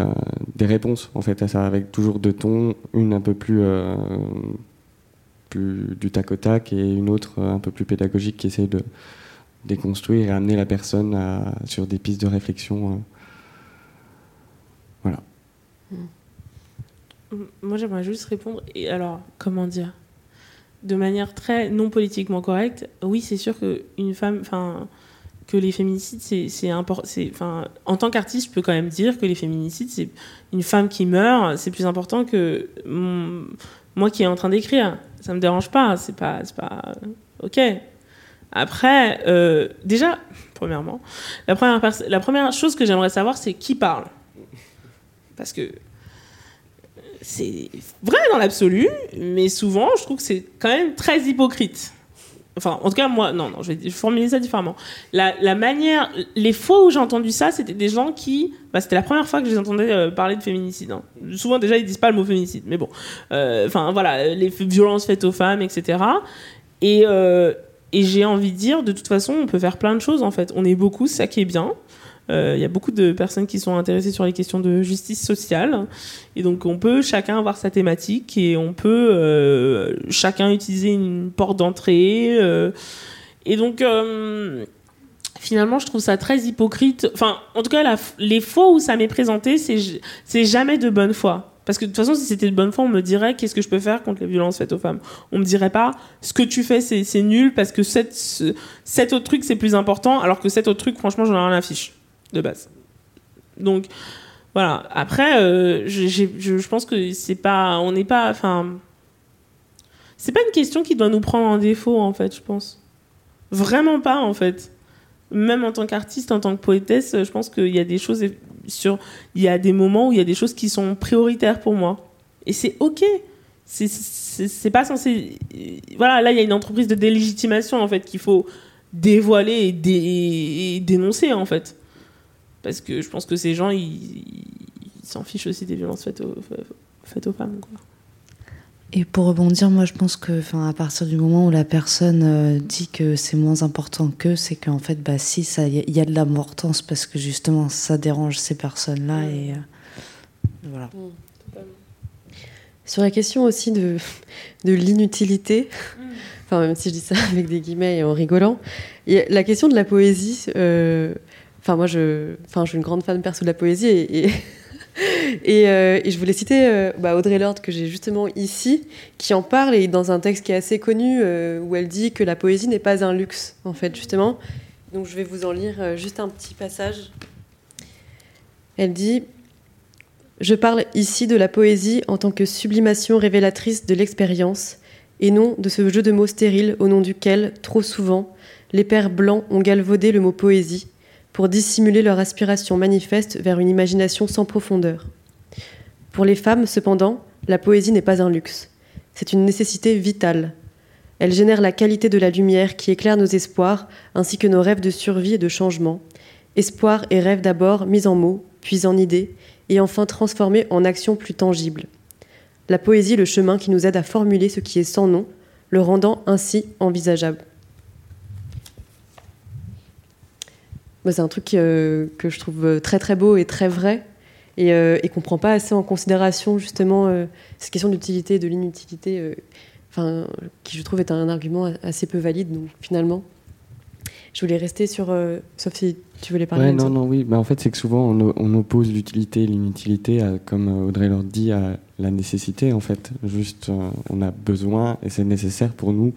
réponses en fait à ça avec toujours deux tons, une un peu plus, du tac au tac et une autre un peu plus pédagogique qui essaie de déconstruire et amener la personne sur des pistes de réflexion. Voilà. Moi, j'aimerais juste répondre. Alors, comment dire? De manière très non politiquement correcte, oui, c'est sûr qu'une femme. Enfin. Que les féminicides, c'est important. Enfin, en tant qu'artiste, je peux quand même dire que les féminicides, c'est une femme qui meurt, c'est plus important que moi qui est en train d'écrire. Ça me dérange pas. C'est pas, pas. Ok. Après, euh, déjà, <laughs> premièrement, la première, la première chose que j'aimerais savoir, c'est qui parle. Parce que c'est vrai dans l'absolu, mais souvent, je trouve que c'est quand même très hypocrite. Enfin, en tout cas, moi, non, non, je vais formuler ça différemment. La, manière, les fois où j'ai entendu ça, c'était des gens qui, bah, c'était la première fois que je les entendais euh, parler de féminicide. hein. Souvent, déjà, ils disent pas le mot féminicide, mais bon. Euh, Enfin, voilà, les violences faites aux femmes, etc. Et, euh, et j'ai envie de dire, de toute façon, on peut faire plein de choses, en fait. On est beaucoup, ça qui est bien. Euh, Il y a beaucoup de personnes qui sont intéressées sur les questions de justice sociale. Et donc, on peut chacun avoir sa thématique et on peut euh, chacun utiliser une porte d'entrée. euh. et donc, finalement, je trouve ça très hypocrite. Enfin, en tout cas, les fois où ça m'est présenté, c'est jamais de bonne foi. Parce que de toute façon, si c'était de bonne foi, on me dirait qu'est-ce que je peux faire contre les violences faites aux femmes? On me dirait pas ce que tu fais, c'est nul parce que cette, ce- cet autre truc, c'est plus important, alors que cet autre truc, franchement, j'en ai rien à fiche de base. Donc, voilà. Après, euh, je pense que c'est pas. On n'est pas. Enfin. C'est pas une question qui doit nous prendre en défaut, en fait, je pense. Vraiment pas, en fait. Même en tant qu'artiste, en tant que poétesse, je pense qu'il y a des choses sur. Il y a des moments où il y a des choses qui sont prioritaires pour moi. Et c'est OK. c'est pas censé. Voilà, là, il y a une entreprise de délégitimation, en fait, qu'il faut dévoiler et, dénoncer, en fait. Parce que je pense que ces gens, ils s'en fichent aussi des violences faites aux, faites aux femmes, quoi. Et pour rebondir, moi je pense que à partir du moment où la personne euh, dit que c'est moins important qu'eux, c'est qu'en fait, bah, si, il y, a de l'importance parce que justement ça dérange ces personnes-là. Et euh, voilà. Mmh, Sur la question aussi de, <laughs> de l'inutilité, mmh. enfin, même si je dis ça avec des guillemets et en rigolant, la question de la poésie. Euh, enfin, moi, je, enfin, je suis une grande fan perso de la poésie <laughs> et Euh, et, je voulais citer euh, bah, Audrey Lorde, que j'ai justement ici, qui en parle, et dans un texte qui est assez connu, euh, où elle dit que la poésie n'est pas un luxe, en fait, justement. Donc je vais vous en lire juste un petit passage. Elle dit Je parle ici de la poésie en tant que sublimation révélatrice de l'expérience, et non de ce jeu de mots stérile au nom duquel, trop souvent, les pères blancs ont galvaudé le mot poésie pour dissimuler leur aspiration manifeste vers une imagination sans profondeur. Pour les femmes, cependant, la poésie n'est pas un luxe. C'est une nécessité vitale. Elle génère la qualité de la lumière qui éclaire nos espoirs, ainsi que nos rêves de survie et de changement. Espoir et rêve d'abord mis en mots, puis en idées, et enfin transformés en actions plus tangibles. La poésie le chemin qui nous aide à formuler ce qui est sans nom, le rendant ainsi envisageable. C'est un truc euh, que je trouve très très beau et très vrai et, euh, et qu'on prend pas assez en considération justement euh, cette question d'utilité et de l'inutilité, enfin qui je trouve est un argument assez peu valide. Donc finalement, je voulais rester sur, sauf si tu voulais parler. Ouais, non, non, oui. Bah, en fait, c'est que souvent on, oppose l'utilité et l'inutilité, comme Audrey l'a dit, à la nécessité. En fait, juste on a besoin et c'est nécessaire pour nous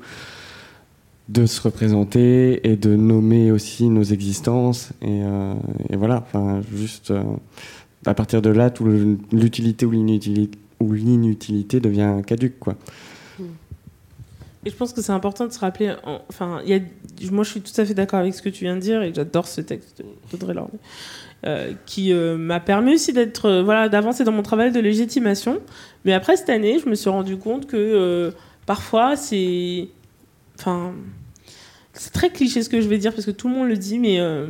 de se représenter et de nommer aussi nos existences. Et, euh, voilà, enfin, juste euh, à partir de là, tout l'utilité ou l'inutilité devient caduque, quoi. Et je pense que c'est important de se rappeler. Enfin, y a, moi, je suis tout à fait d'accord avec ce que tu viens de dire et j'adore ce texte d'Audrey Lorde, euh, qui m'a permis aussi d'être, voilà, d'avancer dans mon travail de légitimation. Mais après cette année, je me suis rendu compte que parfois, c'est, enfin, c'est très cliché ce que je vais dire parce que tout le monde le dit, mais euh,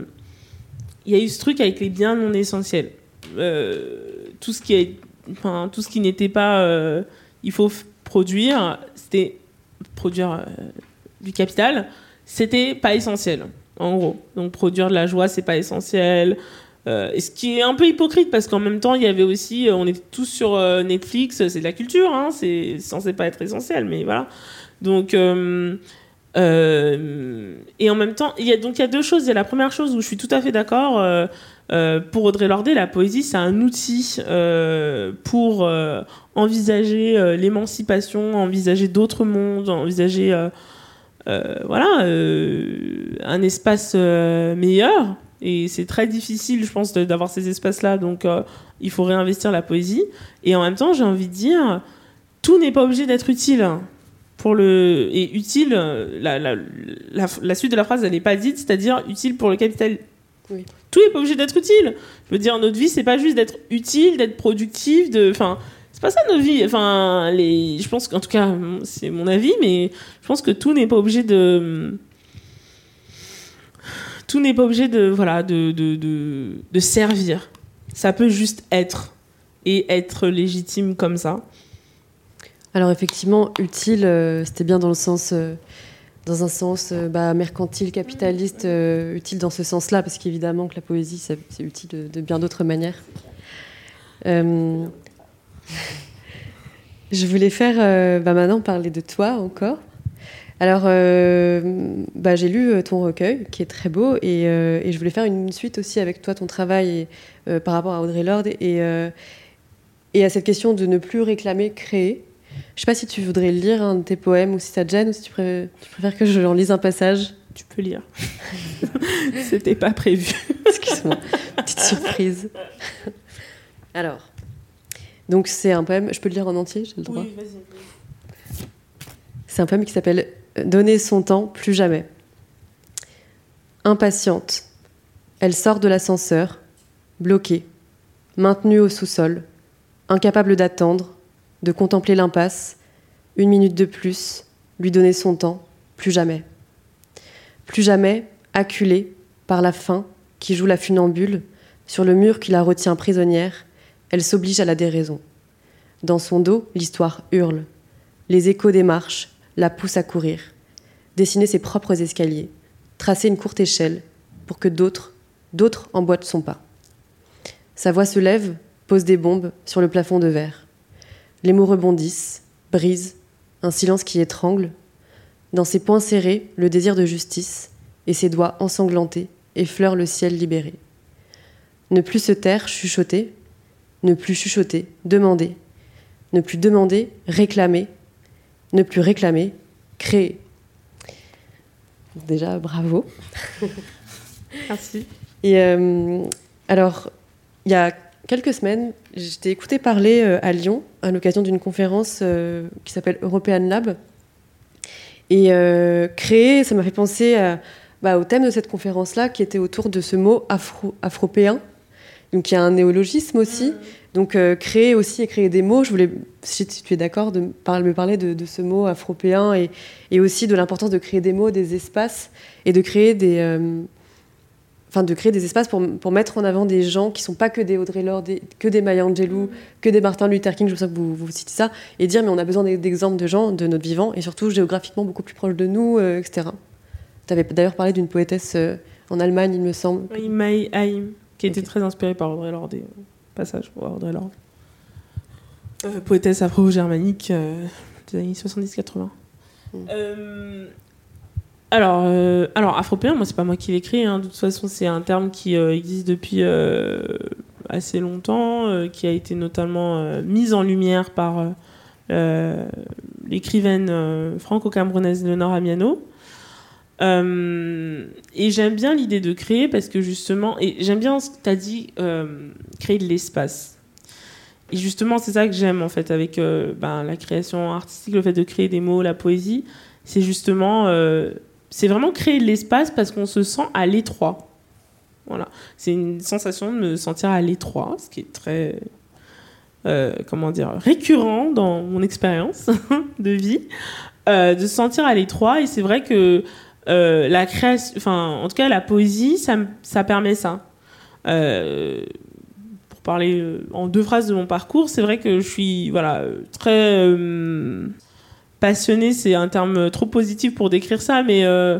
il y a eu ce truc avec les biens non essentiels. Euh, tout ce qui est, enfin, tout ce qui n'était pas, euh, il faut produire, c'était produire du capital, c'était pas essentiel, en gros. Donc produire de la joie, c'est pas essentiel. et ce qui est un peu hypocrite parce qu'en même temps, il y avait aussi, on est tous sur Netflix, c'est de la culture, hein, c'est censé pas être essentiel, mais voilà. Donc euh, et en même temps, il y a donc il y a deux choses. Il y a la première chose où je suis tout à fait d'accord. Euh, euh, pour Audrey Lordé, la poésie, c'est un outil pour envisager l'émancipation, envisager d'autres mondes, envisager voilà un espace meilleur. Et c'est très difficile, je pense, d'avoir ces espaces-là. Donc, il faut réinvestir la poésie. Et en même temps, j'ai envie de dire, tout n'est pas obligé d'être utile pour le et utile la, la, la, suite de la phrase elle n'est pas dite c'est-à-dire utile pour le capital. Tout n'est pas obligé d'être utile. Je veux dire notre vie c'est pas juste d'être utile d'être productif de enfin c'est pas ça notre vie. Enfin les je pense qu'en tout cas c'est mon avis mais je pense que tout n'est pas obligé de tout n'est pas obligé de voilà de, de, de, de servir. Ça peut juste être et être légitime comme ça alors effectivement, utile, euh, c'était bien dans le sens, euh, dans un sens euh, bah, mercantile, capitaliste, utile dans ce sens-là, parce qu'évidemment que la poésie, c'est utile de, bien d'autres manières. <laughs> je voulais faire, bah, maintenant parler de toi encore. Alors, bah, j'ai lu ton recueil, qui est très beau, et, je voulais faire une suite aussi avec toi, ton travail par rapport à Audrey Lorde, et, et à cette question de ne plus réclamer, créer. Je sais pas si tu voudrais lire un de tes poèmes ou si ça te gêne ou si tu, préfères que je en lise un passage. Tu peux lire. <laughs> C'était pas prévu. <laughs> Excuse-moi, petite surprise. Alors, donc c'est un poème, je peux le lire en entier, j'ai le droit? Oui, vas-y. C'est un poème qui s'appelle Donner son temps, plus jamais. Impatiente, elle sort de l'ascenseur, bloquée, maintenue au sous-sol, incapable d'attendre, de contempler l'impasse, une minute de plus, lui donner son temps, plus jamais. Plus jamais, acculée par la faim qui joue la funambule, sur le mur qui la retient prisonnière, elle s'oblige à la déraison. Dans son dos, l'histoire hurle. Les échos des marches la poussent à courir, dessiner ses propres escaliers, tracer une courte échelle pour que d'autres, d'autres emboîtent son pas. Sa voix se lève, pose des bombes sur le plafond de verre. Les mots rebondissent, brisent, un silence qui étrangle. Dans ses poings serrés, le désir de justice, et ses doigts ensanglantés effleurent le ciel libéré. Ne plus se taire, chuchoter, ne plus chuchoter, demander, ne plus demander, réclamer, ne plus réclamer, créer. Déjà, bravo. <laughs> Merci. Et euh, alors, il y a quelques semaines, j'étais écouté parler euh, à Lyon à l'occasion d'une conférence euh, qui s'appelle European Lab. Et euh, créer, ça m'a fait penser à, bah, au thème de cette conférence-là, qui était autour de ce mot afro, afropéen. Donc il y a un néologisme aussi. Donc euh, créer aussi et créer des mots. Je voulais, si tu es d'accord, de me parler, me parler de, de ce mot afropéen et, et aussi de l'importance de créer des mots, des espaces et de créer des, euh, enfin de créer des espaces pour, pour mettre en avant des gens qui sont pas que des Audrey Lorde, que des Maya Angelou, que des Martin Luther King. Je sais que vous, vous citez ça et dire mais on a besoin d'e- d'exemples de gens de notre vivant et surtout géographiquement beaucoup plus proches de nous, euh, etc. Tu avais d'ailleurs parlé d'une poétesse euh, en Allemagne, il me semble. Oui, Mai Haim, qui était Ok. très inspirée par Audrey Lorde. euh, Passage pour Audrey Lorde. Euh, poétesse afro-germanique des années 70-80. Mm. Alors, euh, alors, afropéen, moi, c'est pas moi qui créé. hein. De toute façon, c'est un terme qui euh, existe depuis euh, assez longtemps, euh, qui a été notamment mis en lumière par l'écrivaine franco-camerounaise Léonore Amiano. Et j'aime bien l'idée de créer parce que justement, et j'aime bien ce que tu as dit, créer de l'espace. Et justement, c'est ça que j'aime en fait avec ben, la création artistique, le fait de créer des mots, la poésie. C'est justement, c'est vraiment créer de l'espace parce qu'on se sent à l'étroit. Voilà, c'est une sensation de me sentir à l'étroit, ce qui est très, euh, comment dire, récurrent dans mon expérience <laughs> de vie, euh, de se sentir à l'étroit. Et c'est vrai que euh, la création, en tout cas, la poésie, ça, ça permet ça. Pour parler en deux phrases de mon parcours, c'est vrai que je suis, voilà, très passionnée. C'est un terme trop positif pour décrire ça, mais euh,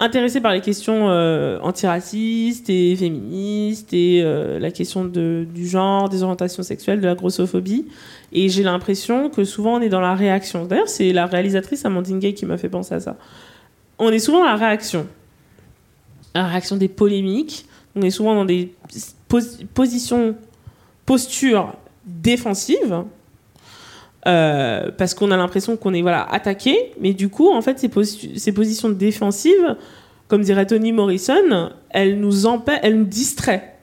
intéressée par les questions euh, antiracistes et féministes et euh, la question du genre, des orientations sexuelles, de la grossophobie. Et j'ai l'impression que souvent on est dans la réaction. D'ailleurs, c'est la réalisatrice Amandine Gay qui m'a fait penser à ça on est souvent dans la réaction. La réaction des polémiques. On est souvent dans des pos- positions, postures défensives. Euh, parce qu'on a l'impression qu'on est voilà, attaqué. Mais du coup, en fait, ces, posi- ces positions défensives, comme dirait Toni Morrison, elles nous, elles nous distraient.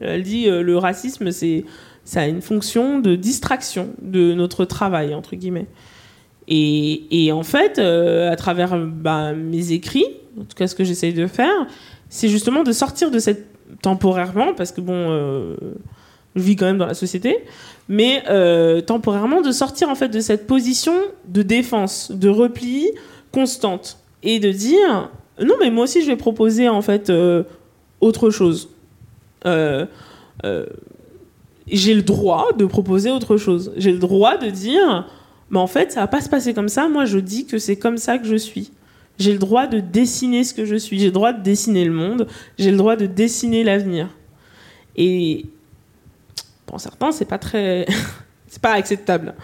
Elle dit euh, le racisme, ça a une fonction de distraction de notre travail, entre guillemets. Et, et en fait, euh, à travers bah, mes écrits, en tout cas ce que j'essaye de faire, c'est justement de sortir de cette temporairement, parce que bon, euh, je vis quand même dans la société, mais euh, temporairement de sortir en fait de cette position de défense, de repli constante, et de dire non mais moi aussi je vais proposer en fait euh, autre chose. Euh, j'ai le droit de proposer autre chose. J'ai le droit de dire mais en fait, ça va pas se passer comme ça. Moi, je dis que c'est comme ça que je suis. J'ai le droit de dessiner ce que je suis. J'ai le droit de dessiner le monde. J'ai le droit de dessiner l'avenir. Et pour certains, c'est pas très, <laughs> c'est pas acceptable.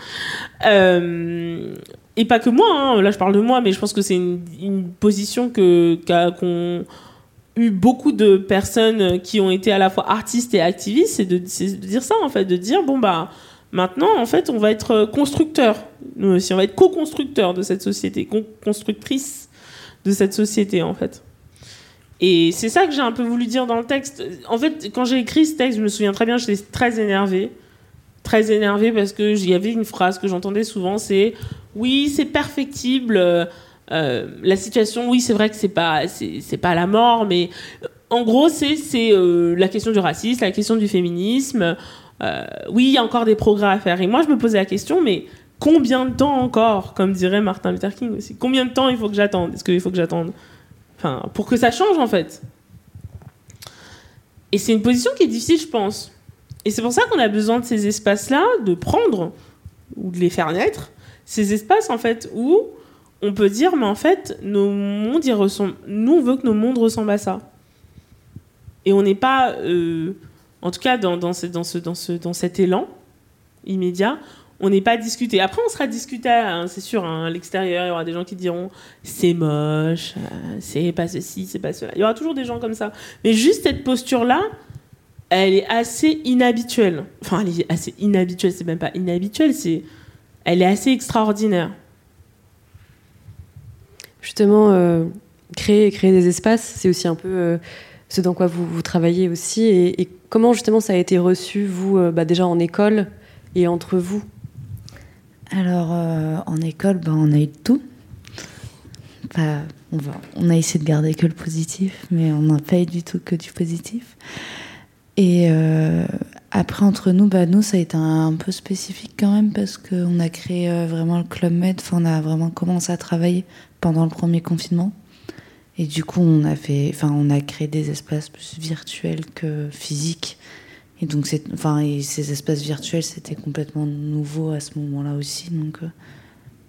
Euh, et pas que moi. hein. Là, je parle de moi, mais je pense que c'est une, position que qu'ont eu beaucoup de personnes qui ont été à la fois artistes et activistes, c'est de, c'est de dire ça en fait, de dire bon bah Maintenant, en fait, on va être constructeur, nous aussi, on va être co-constructeur de cette société, co-constructrice de cette société, en fait. Et c'est ça que j'ai un peu voulu dire dans le texte. En fait, quand j'ai écrit ce texte, je me souviens très bien, j'étais très énervée. Très énervée parce que y avait une phrase que j'entendais souvent, c'est oui, c'est perfectible. euh, euh, la situation, oui, c'est vrai que c'est pas, c'est pas la mort, mais en gros, c'est euh, la question du racisme, la question du féminisme. Euh, oui, il y a encore des progrès à faire. Et moi, je me posais la question, mais combien de temps encore, comme dirait Martin Luther King aussi, combien de temps il faut que j'attende? Est-ce qu'il faut que j'attende? Pour que ça change en fait. Et c'est une position qui est difficile, je pense. Et c'est pour ça qu'on a besoin de ces espaces-là, de prendre ou de les faire naître, ces espaces en fait où on peut dire, mais en fait, nos mondes, ils ressemblent. Nous, on veut que nos mondes ressemblent à ça. Et on n'est pas, euh, en tout cas, dans, ce, dans, ce, dans, ce, dans cet élan immédiat, on n'est pas discuté. Après, on sera discuté, hein, c'est sûr, hein, à l'extérieur, il y aura des gens qui diront c'est moche, euh, c'est pas ceci, c'est pas cela. Il y aura toujours des gens comme ça. Mais juste cette posture-là, elle est assez inhabituelle. Enfin, elle est assez inhabituelle, c'est même pas inhabituelle, c'est. Elle est assez extraordinaire. Justement, euh, créer, des espaces, c'est aussi un peu euh, ce dans quoi vous, vous travaillez aussi. Et, comment justement ça a été reçu, vous, bah, déjà en école et entre vous? Alors, euh, en école, ben, on a eu tout. on, a essayé de garder que le positif, mais on n'a pas eu du tout que du positif. Et euh, après, entre nous, bah, nous, ça a été un, peu spécifique quand même, parce qu'on a créé euh, vraiment le Club Med, enfin, on a vraiment commencé à travailler pendant le premier confinement. Et du coup, on a, fait, enfin, on a créé des espaces plus virtuels que physiques. Et donc, enfin, ces espaces virtuels, c'était complètement nouveau à ce moment-là aussi. Donc, euh,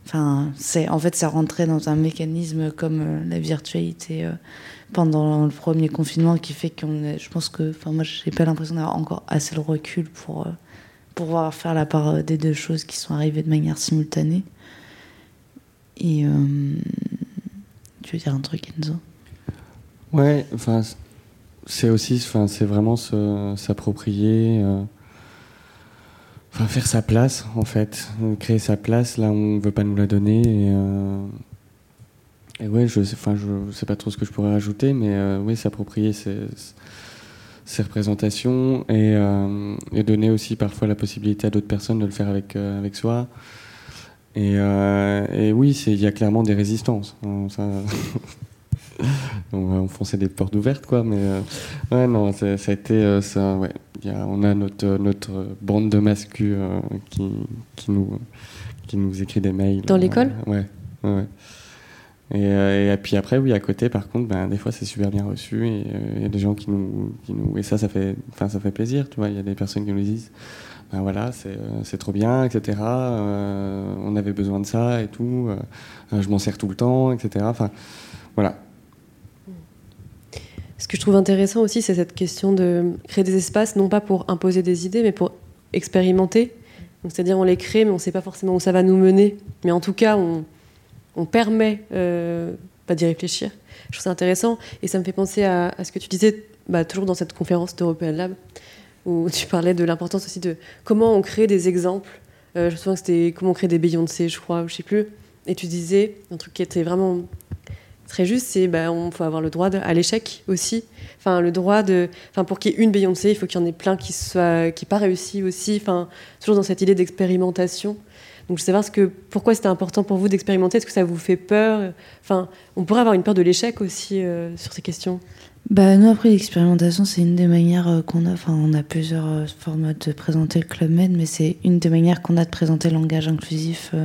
enfin, c'est, en fait, ça rentrait dans un mécanisme comme euh, la virtualité euh, pendant le premier confinement qui fait qu'on est, je pense que, enfin, moi, j'ai pas l'impression d'avoir encore assez le recul pour, pour pouvoir faire la part des deux choses qui sont arrivées de manière simultanée. Et tu veux dire un truc, Enzo? Ouais, enfin, c'est aussi, enfin, c'est vraiment s'approprier, euh, enfin, faire sa place en fait, créer sa place là on veut pas nous la donner et, euh, ouais, je sais, enfin, je sais pas trop ce que je pourrais rajouter, mais euh, oui, s'approprier ces, représentations et, donner aussi parfois la possibilité à d'autres personnes de le faire avec avec soi. Et, oui, il y a clairement des résistances. Hein, <laughs> on va enfoncer des portes ouvertes, quoi. Mais euh, ouais, non, ça, a été euh, ça. Ouais, on a notre notre bande de mascus euh, qui, qui nous qui nous écrit des mails. Dans l'école? ouais, ouais. Et, et, puis après, oui, à côté, par contre, ben, des fois, c'est super bien reçu et il y a des gens qui nous, qui nous, et ça, ça fait, enfin, ça fait plaisir, tu vois. Il y a des personnes qui nous disent, ben voilà, c'est trop bien, etc. on avait besoin de ça et tout. je m'en sers tout le temps, etc. Enfin, voilà. Que je trouve intéressant aussi, c'est cette question de créer des espaces, non pas pour imposer des idées, mais pour expérimenter. C'est-à-dire on les crée, mais on ne sait pas forcément où ça va nous mener. Mais en tout cas, on, permet euh, bah, d'y réfléchir. Je trouve ça intéressant. Et ça me fait penser à, ce que tu disais bah, toujours dans cette conférence d'European Lab, où tu parlais de l'importance aussi de comment on crée des exemples. Euh, je me souviens que c'était comment on crée des Beyoncé, je crois, ou je sais plus. Et tu disais un truc qui était vraiment très juste, c'est bah, on faut avoir le droit à l'échec aussi. Enfin, le droit de, enfin, pour qu'il y ait une Beyoncé, il faut qu'il y en ait plein qui soient, qui pas réussi aussi. Enfin, toujours dans cette idée d'expérimentation. Donc, je sais pas ce que, pourquoi c'était important pour vous d'expérimenter? Est-ce que ça vous fait peur? Enfin, on pourrait avoir une peur de l'échec aussi euh, sur ces questions. Bah, nous, après, l'expérimentation, c'est une des manières euh, qu'on a. Enfin, on a plusieurs euh, formats de présenter le Club Med, mais c'est une des manières qu'on a de présenter le langage inclusif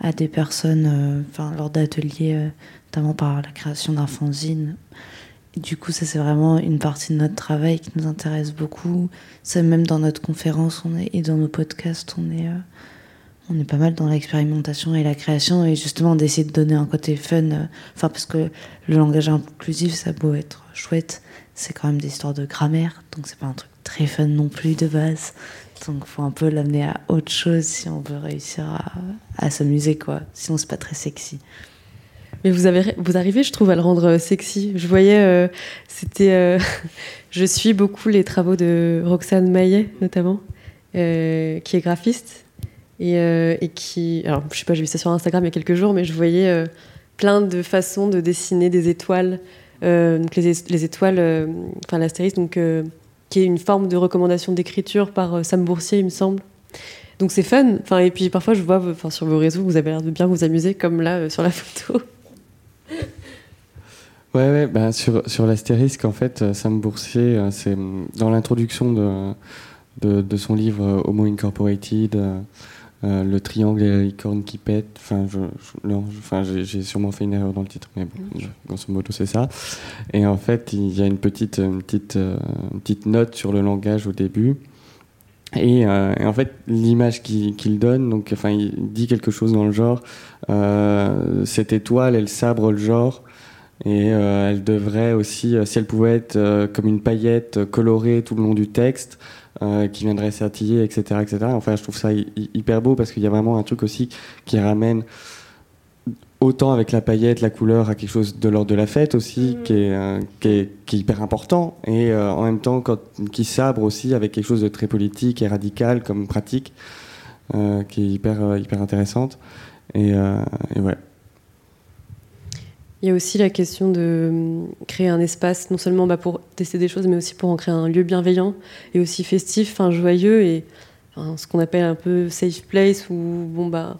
à des personnes, enfin, lors d'ateliers par la création d'un fanzine. du coup, ça c'est vraiment une partie de notre travail qui nous intéresse beaucoup. C'est même dans notre conférence on est, et dans nos podcasts, on est, euh, on est pas mal dans l'expérimentation et la création et justement d'essayer de donner un côté fun. Euh, enfin, parce que le langage inclusif, ça a beau être chouette, c'est quand même des histoires de grammaire, donc c'est pas un truc très fun non plus de base. Donc faut un peu l'amener à autre chose si on veut réussir à, à s'amuser quoi. Sinon c'est pas très sexy. Mais vous, arrivez, je trouve, à le rendre euh, sexy. Je voyais, euh, c'était. Euh, <laughs> je suis beaucoup les travaux de Roxane Maillet, notamment, qui est graphiste. Et, et, qui. Alors, je sais pas, j'ai vu ça sur Instagram il y a quelques jours, mais je voyais plein de façons de dessiner des étoiles. donc, les, les étoiles, enfin, l'astérisque, donc, qui est une forme de recommandation d'écriture par Sam Boursier, il me semble. Donc c'est fun. Enfin, et puis parfois je vois enfin, sur vos réseaux, vous avez l'air de bien vous amuser, comme là sur la <laughs> photo. <laughs> Ouais, ouais bah sur, sur l'astérisque, en fait, euh, Sam Boursier, euh, c'est mm, dans l'introduction de, de, son livre euh, Homo Incorporated, le triangle et la licorne qui pète. Enfin, je, enfin, j'ai sûrement fait une erreur dans le titre, mais bon, mm. grosso modo, c'est ça. Et en fait, il y a une petite, une petite, une petite note sur le langage au début. Et, en fait, l'image qu'il donne, donc, enfin, il dit quelque chose dans le genre cette étoile, elle sabre le genre. Et euh, elle devrait aussi, euh, si elle pouvait être euh, comme une paillette colorée tout le long du texte, qui viendrait s'attiller, etc., etc. Enfin, je trouve ça hyper beau parce qu'il y a vraiment un truc aussi qui ramène autant avec la paillette, la couleur, à quelque chose de l'ordre de la fête aussi, qui, est, qui, est, qui, est, hyper important, et en même temps quand, qui sabre aussi avec quelque chose de très politique et radical comme pratique, qui est hyper, hyper intéressante. Et, et ouais. Il y a aussi la question de hum, créer un espace, non seulement bah, pour tester des choses, mais aussi pour en créer un lieu bienveillant et aussi festif, enfin, joyeux et ce qu'on appelle un peu safe place où bon bah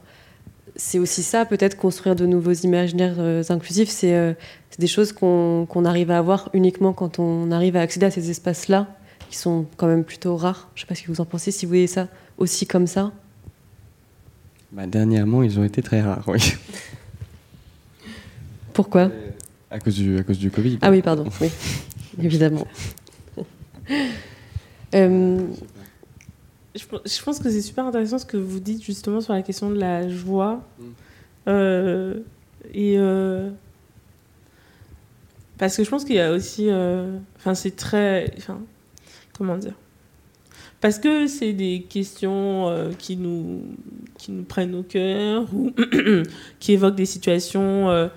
c'est aussi ça peut-être construire de nouveaux imaginaires euh, inclusifs c'est euh, des choses qu'on arrive à avoir uniquement quand on arrive à accéder à ces espaces là qui sont quand même plutôt rares je sais pas ce que vous en pensez si vous voyez ça aussi comme ça bah, dernièrement ils ont été très rares oui <laughs> pourquoi? À cause, du, à cause du Covid. Ah oui, pardon, oui, évidemment. <laughs> Euh, je, pense que c'est super intéressant ce que vous dites justement sur la question de la joie. Mm. Euh, et. Euh, parce que je pense qu'il y a aussi. Enfin, c'est très. Enfin, comment dire? Parce que c'est des questions qui, nous, qui nous prennent au cœur ou <clears throat> qui évoquent des situations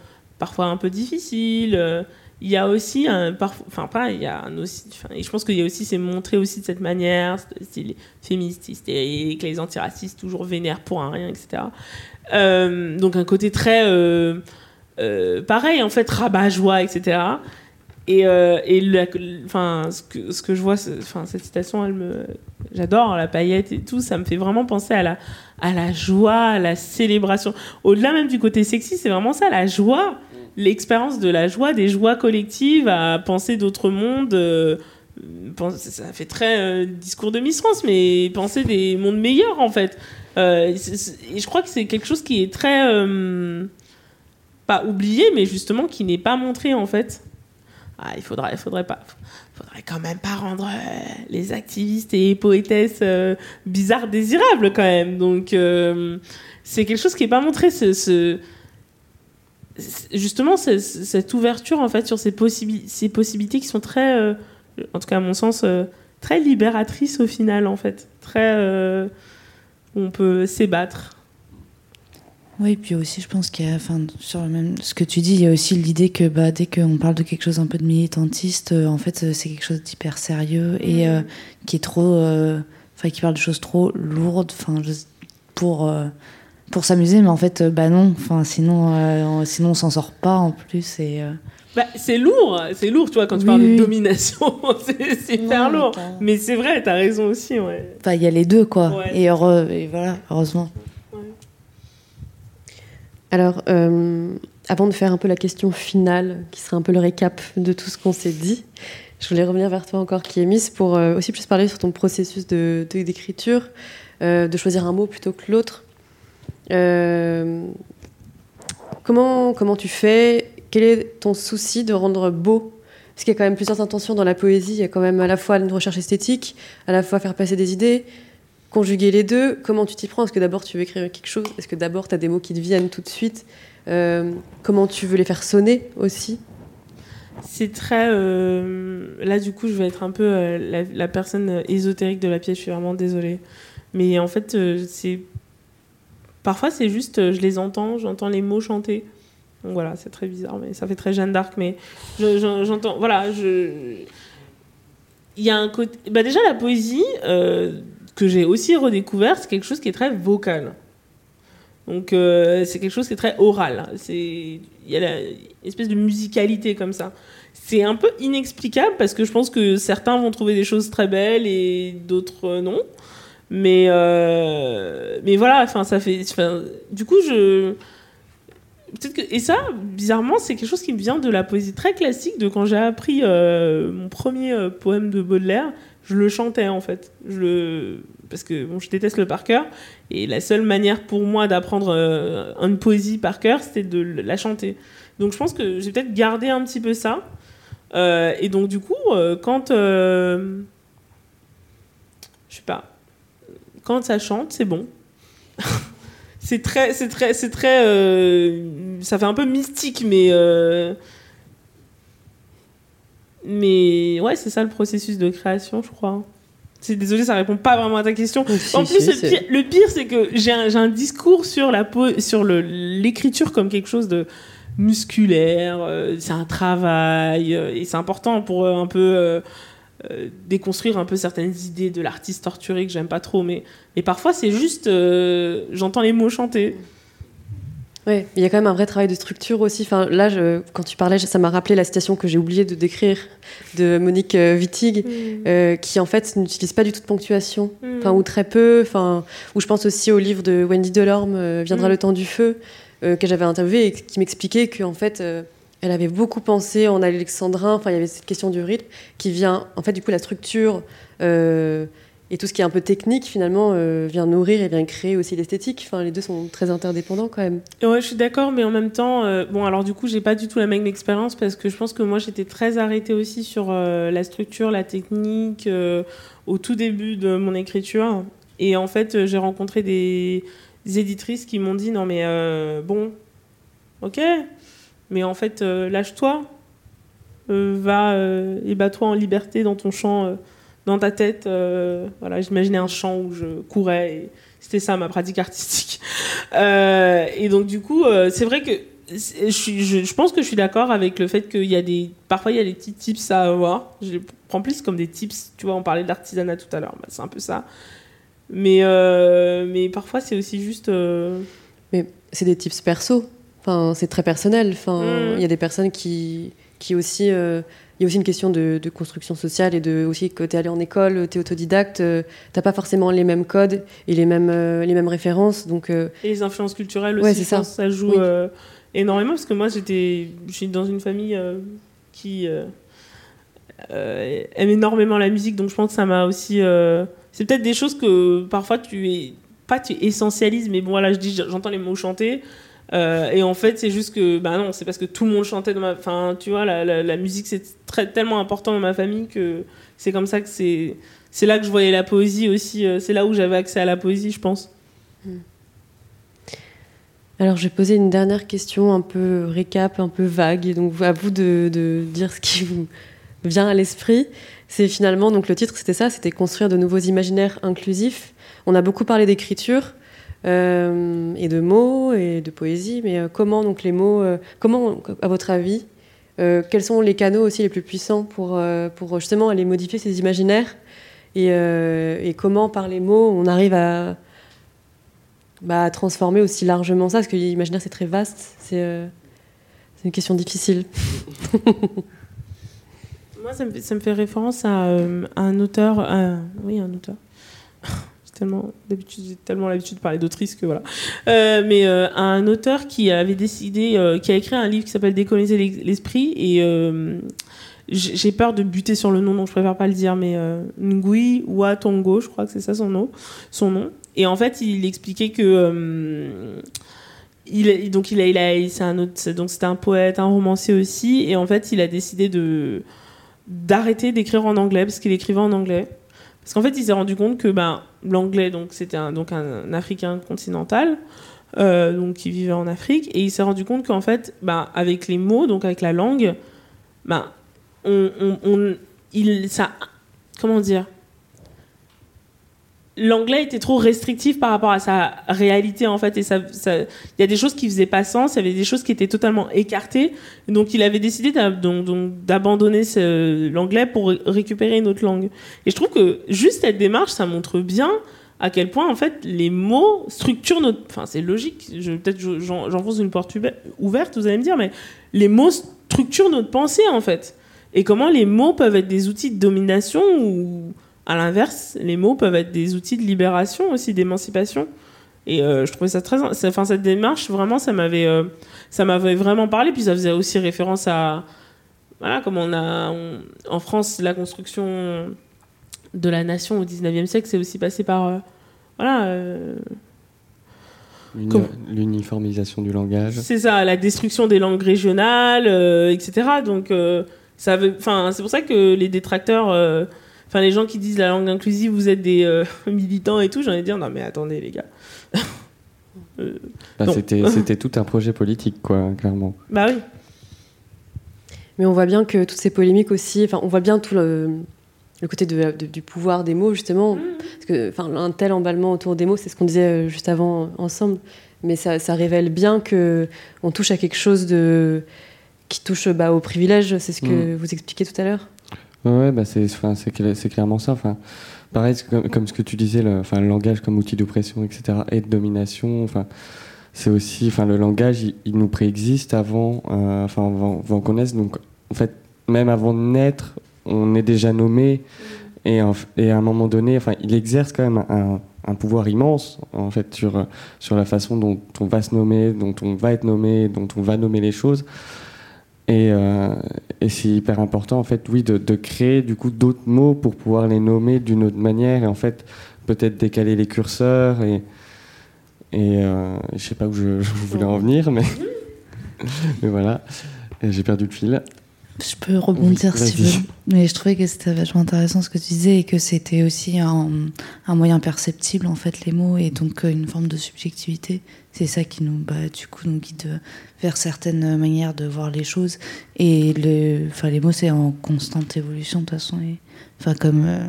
parfois un peu difficile. Euh, il y a aussi un enfin pas il y a un aussi et je pense qu'il y a aussi c'est montré aussi de cette manière les féministes hystériques les antiracistes toujours vénèrent pour un rien etc euh, donc un côté très euh, pareil en fait rabat joie etc et, et enfin ce que ce que je vois enfin cette citation elle me j'adore la paillette et tout ça me fait vraiment penser à la à la joie à la célébration. Au-delà même du côté sexy c'est vraiment ça la joie l'expérience de la joie, des joies collectives, à penser d'autres mondes. Euh, ça fait très euh, discours de Miss France, mais penser des mondes meilleurs en fait. Euh, je crois que c'est quelque chose qui est très pas oublié, mais justement qui n'est pas montré en fait. Ah, il faudrait, il faudrait pas, faudrait quand même pas rendre les activistes et poétesses bizarres désirables quand même. Donc c'est quelque chose qui est pas montré. ce justement cette ouverture en fait sur ces, ces possibilités qui sont très, euh, en tout cas à mon sens, euh, très libératrices au final en fait, très euh, on peut s'ébattre. Oui, puis aussi je pense qu'il y a, enfin, sur le même, ce que tu dis, il y a aussi l'idée que bah, dès qu'on parle de quelque chose un peu de militantiste, en fait c'est quelque chose d'hyper sérieux et qui est trop, enfin qui parle de choses trop lourdes, enfin pour pour s'amuser, mais en fait, euh, bah non. Enfin, sinon, euh, sinon on s'en sort pas en plus. Et, euh. bah, c'est lourd, c'est lourd, tu vois, quand tu parles de domination, <laughs> c'est super lourd. Mais c'est vrai, t'as raison aussi, ouais. Enfin, il y a les deux, quoi. Et, heureux, et voilà, heureusement. Alors, avant de faire un peu la question finale, qui sera un peu le récap de tout ce qu'on s'est dit, je voulais revenir vers toi encore, mise pour aussi plus parler sur ton processus de d'écriture, de choisir un mot plutôt que l'autre. Euh, comment, comment tu fais? Quel est ton souci de rendre beau? Parce qu'il y a quand même plusieurs intentions dans la poésie. Il y a quand même à la fois une recherche esthétique, à la fois faire passer des idées, conjuguer les deux. Comment tu t'y prends? Est-ce que d'abord tu veux écrire quelque chose? Est-ce que d'abord tu as des mots qui te viennent tout de suite? Euh, Comment tu veux les faire sonner aussi? C'est très. Euh, là, du coup, je vais être un peu la, la, personne ésotérique de la pièce. Je suis vraiment désolée. Mais en fait, c'est Parfois, c'est juste, euh, je les entends, j'entends les mots chanter. Donc voilà, c'est très bizarre, mais ça fait très Jeanne d'Arc. Mais j'entends, voilà, je. Il y a un côté. Bah déjà, la poésie, euh, que j'ai aussi redécouvert, c'est quelque chose qui est très vocal. Donc, euh, c'est quelque chose qui est très oral. Il y a une espèce de musicalité comme ça. C'est un peu inexplicable parce que je pense que certains vont trouver des choses très belles et d'autres non. Mais, euh, mais voilà, enfin, ça fait. Du coup, je. Que. Et ça, bizarrement, c'est quelque chose qui me vient de la poésie très classique, de quand j'ai appris euh, mon premier euh, poème de Baudelaire. Je le chantais, en fait. Je parce que bon, je déteste le par cœur. Et la seule manière pour moi d'apprendre une poésie par cœur, c'était de la chanter. Donc je pense que j'ai peut-être gardé un petit peu ça. et donc du coup, quand... je sais pas. Quand ça chante, c'est bon. <laughs> c'est très, c'est très, c'est très, euh, ça fait un peu mystique, mais, euh, mais ouais, c'est ça le processus de création, je crois. C'est désolé, ça répond pas vraiment à ta question. en plus, le, pire, c'est que j'ai un, un, discours sur la sur l'écriture comme quelque chose de musculaire. Euh, c'est un travail et c'est important pour un peu euh, déconstruire un peu certaines idées de l'artiste torturé que j'aime pas trop. Mais, mais parfois, c'est juste. Euh, j'entends les mots chanter. Oui, il y a quand même un vrai travail de structure aussi. Enfin, là, je, quand tu parlais, ça m'a rappelé la citation que j'ai oublié de décrire de Monique euh, Wittig, mm. qui en fait n'utilise pas du tout de ponctuation, mm. enfin ou très peu. Enfin, ou je pense aussi au livre de Wendy Delorme, Viendra mm. le temps du feu, que j'avais interviewé et qui m'expliquait que en fait elle avait beaucoup pensé en alexandrin. Enfin, il y avait cette question du rythme qui vient, en fait, du coup, la structure euh, et tout ce qui est un peu technique, finalement, euh, vient nourrir et vient créer aussi l'esthétique. Enfin, les deux sont très interdépendants quand même. Ouais, je suis d'accord, mais en même temps, euh, bon, alors du coup, j'ai pas du tout la même expérience parce que je pense que moi, j'étais très arrêtée aussi sur la structure, la technique au tout début de mon écriture. Et en fait, j'ai rencontré des, des éditrices qui m'ont dit non, mais bon, ok mais en fait, euh, lâche-toi, euh, va euh, et bats-toi en liberté dans ton champ, dans ta tête. voilà, j'imaginais un champ où je courais et c'était ça ma pratique artistique. <laughs> et donc du coup, c'est vrai que je, pense que je suis d'accord avec le fait qu'il y a des parfois il y a des petits tips à avoir je les prends plus comme des tips tu vois on parlait d'artisanat tout à l'heure bah, c'est un peu ça mais mais parfois c'est aussi juste mais c'est des tips perso Enfin, c'est très personnel. Enfin, mm. il y a des personnes qui, qui aussi. Euh, il y a aussi une question de, construction sociale et de aussi que tu es allé en école, tu es autodidacte, euh, tu n'as pas forcément les mêmes codes et les mêmes, euh, les mêmes références. Donc, Et les influences culturelles aussi, ça. ça. joue énormément parce que moi j'étais, je suis dans une famille qui aime énormément la musique, donc je pense que ça m'a aussi. c'est peut-être des choses que parfois tu es pas tu essentialises, mais bon voilà, je dis, j'entends les mots chanter. Euh, et en fait, c'est juste que, bah non, c'est parce que tout le monde chantait dans ma. Enfin, tu vois, la, musique, c'est tellement important dans ma famille que c'est comme ça que c'est. C'est là que je voyais la poésie aussi. Euh, c'est là où j'avais accès à la poésie, je pense. Hmm. Alors, je vais poser une dernière question un peu récap, un peu vague. Donc, à vous de, de dire ce qui vous vient à l'esprit. C'est finalement, donc le titre, c'était ça c'était construire de nouveaux imaginaires inclusifs. On a beaucoup parlé d'écriture. Euh, et de mots et de poésie. Mais euh, comment donc les mots, euh, comment à votre avis, quels sont les canaux aussi les plus puissants pour, pour justement aller modifier ces imaginaires et, comment par les mots on arrive à, bah, transformer aussi largement ça? Parce que l'imaginaire c'est très vaste, c'est une question difficile. <laughs> Moi, ça me, fait, référence à, à un auteur, oui, un auteur, d'habitude j'ai tellement l'habitude de parler d'autrice que voilà. Euh, mais euh, un auteur qui avait décidé euh, qui a écrit un livre qui s'appelle décoloniser l'esprit et j'ai peur de buter sur le nom donc je préfère pas le dire mais Ngui Watongo je crois que c'est ça son nom son nom. Et en fait il expliquait que il, donc il a, il a c'est un autre donc c'était un poète un romancier aussi et en fait il a décidé de d'arrêter d'écrire en anglais parce qu'il écrivait en anglais parce qu'en fait, il s'est rendu compte que ben, l'anglais, donc c'était un, Africain continental, euh, donc qui vivait en Afrique, et il s'est rendu compte qu'en fait, ben, avec les mots, donc avec la langue, ben, on, on, il, ça, comment dire, l'anglais était trop restrictif par rapport à sa réalité en fait et il y a des choses qui faisaient pas sens il y avait des choses qui étaient totalement écartées. Donc il avait décidé d'abandonner l'anglais pour récupérer une autre langue. Et je trouve que juste cette démarche ça montre bien à quel point en fait les mots structurent notre enfin c'est logique peut-être j'enfonce une porte ouverte vous allez me dire mais les mots structurent notre pensée en fait. Et comment les mots peuvent être des outils de domination ou à l'inverse, les mots peuvent être des outils de libération aussi, d'émancipation. Et euh, je trouvais ça très. Enfin, cette démarche, vraiment, ça m'avait, euh, ça m'avait vraiment parlé. Puis ça faisait aussi référence à. Voilà, comme on a en France la construction de la nation au 19e siècle, c'est aussi passé par. voilà. L'uniformisation du langage. C'est ça, la destruction des langues régionales, etc. Donc, ça c'est pour ça que les détracteurs, enfin, les gens qui disent la langue inclusive, vous êtes des <laughs> militants et tout, j'en ai dire, non, mais attendez, les gars. <laughs> Bah, <laughs> c'était tout un projet politique, quoi, clairement. Bah oui. Mais on voit bien que toutes ces polémiques aussi, enfin, on voit bien tout le, le côté de, du pouvoir des mots, justement. Mm. Parce que, enfin, un tel emballement autour des mots, c'est ce qu'on disait euh, juste avant ensemble. Mais ça, ça, révèle bien que on touche à quelque chose de qui touche bah, au privilège. C'est ce que mm. vous expliquez tout à l'heure. Ouais, bah c'est, clairement ça. Enfin, pareil, comme, ce que tu disais, le, enfin, le langage comme outil d'oppression, etc., et de domination. Enfin, c'est aussi, enfin, le langage, il, nous préexiste avant, euh, enfin, avant, qu'on naisse. Donc, en fait, même avant de naître, on est déjà nommé. Et, et à un moment donné, enfin, il exerce quand même un, un, pouvoir immense, en fait, sur, sur la façon dont on va se nommer, dont on va être nommé, dont on va nommer les choses. Et, euh, et c'est hyper important, en fait, oui, de, de créer du coup d'autres mots pour pouvoir les nommer d'une autre manière et en fait peut-être décaler les curseurs et et euh, je sais pas où je, <laughs> je voulais en venir, mais <laughs> mais voilà, j'ai perdu le fil. Je peux rebondir si tu veux. Mais je trouvais que c'était vachement intéressant ce que tu disais et que c'était aussi un, un, moyen perceptible, en fait, les mots, et donc euh, une forme de subjectivité. C'est ça qui nous, bah, du coup, nous guide vers certaines manières de voir les choses. Et le, les mots, c'est en constante évolution, de toute façon. Enfin, comme euh,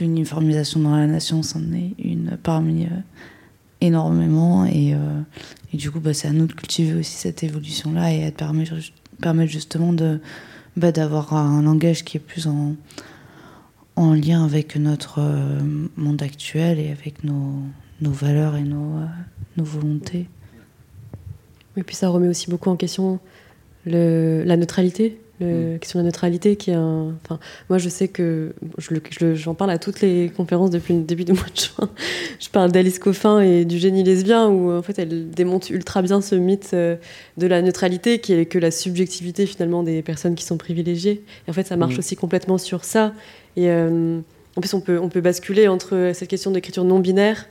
l'uniformisation dans la nation, c'en est une parmi euh, énormément. Et, et, du coup, bah, c'est à nous de cultiver aussi cette évolution-là et de permettre, permettre justement de bah, d'avoir un langage qui est plus en, en lien avec notre euh, monde actuel et avec nos, nos valeurs et nos, euh, nos volontés. Et puis ça remet aussi beaucoup en question le, la neutralité la mm. question de la neutralité qui est un... Enfin, moi, je sais que j'en parle à toutes les conférences depuis le début du mois de juin. <laughs> Je parle d'Alice Coffin et du génie lesbien où en fait elle démonte ultra bien ce mythe euh, de la neutralité qui est que la subjectivité finalement des personnes qui sont privilégiées. Et en fait, ça marche mm. aussi complètement sur ça. Et euh, en plus, on peut, on peut basculer entre cette question d'écriture non binaire.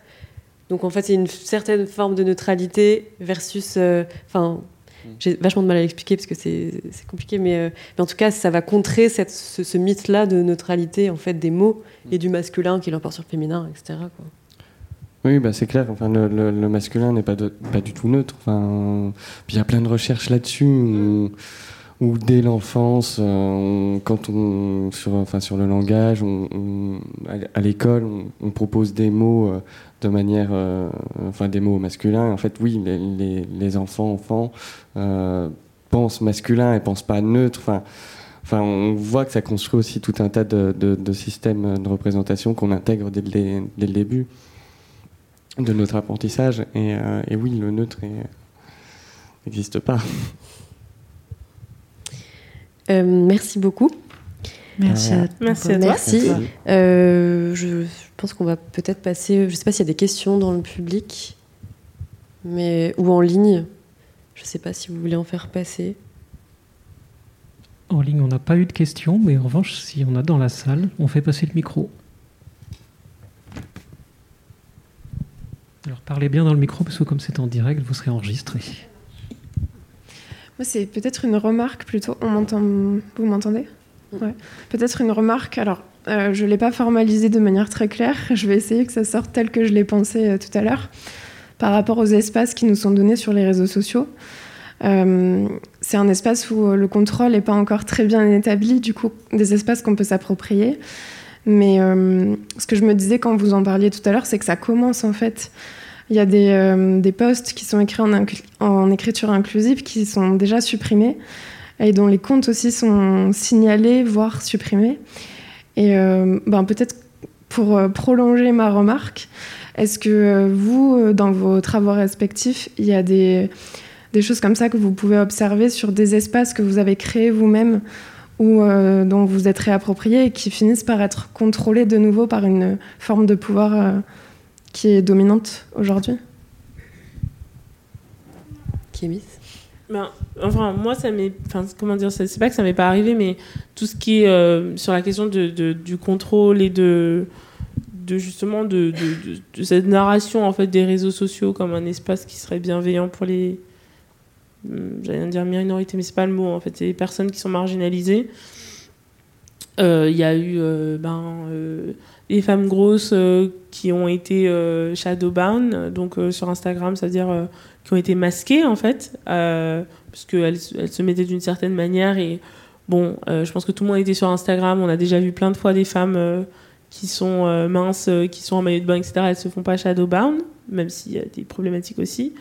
Donc en fait, c'est une certaine forme de neutralité versus, euh, enfin, j'ai vachement de mal à l'expliquer parce que c'est compliqué, mais, euh, mais, en tout cas, ça va contrer cette, ce, mythe-là de neutralité en fait des mots et du masculin qui l'emporte sur le féminin, etc. Quoi. Oui, bah c'est clair. Enfin, le, le, masculin n'est pas, pas du tout neutre. Enfin, il y a plein de recherches là-dessus où, dès l'enfance, euh, quand on sur, enfin, sur le langage, on, à l'école, on, propose des mots euh, de manière, euh, enfin des mots masculins. En fait, oui, les, enfants, enfants euh, pensent masculin et pensent pas neutre. Enfin, on voit que ça construit aussi tout un tas de, systèmes de représentation qu'on intègre dès le, début de notre apprentissage. Et, euh, et oui, le neutre n'existe pas. merci beaucoup. Merci à, merci à toi. Merci. Euh, je pense qu'on va peut-être passer. Je ne sais pas s'il y a des questions dans le public, mais ou en ligne. Je ne sais pas si vous voulez en faire passer. En ligne, on n'a pas eu de questions, mais en revanche, si on a dans la salle, on fait passer le micro. Alors parlez bien dans le micro, parce que comme c'est en direct, vous serez enregistré. Moi, c'est peut-être une remarque plutôt. On m'entend. Vous m'entendez? Peut-être une remarque. Alors, euh, je ne l'ai pas formalisé de manière très claire. Je vais essayer que ça sorte tel que je l'ai pensé euh, tout à l'heure. Par rapport aux espaces qui nous sont donnés sur les réseaux sociaux, euh, c'est un espace où le contrôle n'est pas encore très bien établi, du coup, des espaces qu'on peut s'approprier. Mais ce que je me disais quand vous en parliez tout à l'heure, c'est que ça commence en fait. Il y a des, posts qui sont écrits en écriture inclusive qui sont déjà supprimés et dont les comptes aussi sont signalés, voire supprimés. Et euh, ben, peut-être pour euh, prolonger ma remarque, est-ce que euh, vous, dans vos travaux respectifs, il y a des, choses comme ça que vous pouvez observer sur des espaces que vous avez créés vous-même ou dont vous êtes réappropriés et qui finissent par être contrôlés de nouveau par une forme de pouvoir qui est dominante aujourd'hui? Est Enfin, moi, ça m'est. Enfin, comment dire C'est pas que ça m'est pas arrivé, mais tout ce qui est euh, sur la question de, du contrôle et de, justement de, cette narration en fait des réseaux sociaux comme un espace qui serait bienveillant pour les. Hmm, j'allais dire minorités, mais c'est pas le mot en fait. C'est les personnes qui sont marginalisées. Euh, Il y a eu euh, ben, des femmes grosses qui ont été shadowbound, donc sur Instagram, c'est-à-dire qui ont été masquées en fait, euh, parce qu'elles elles se mettaient d'une certaine manière et bon, euh, je pense que tout le monde était sur Instagram, on a déjà vu plein de fois des femmes euh, qui sont minces, qui sont en maillot de bain, etc. Elles se font pas shadowbound, même s'il y a des problématiques aussi.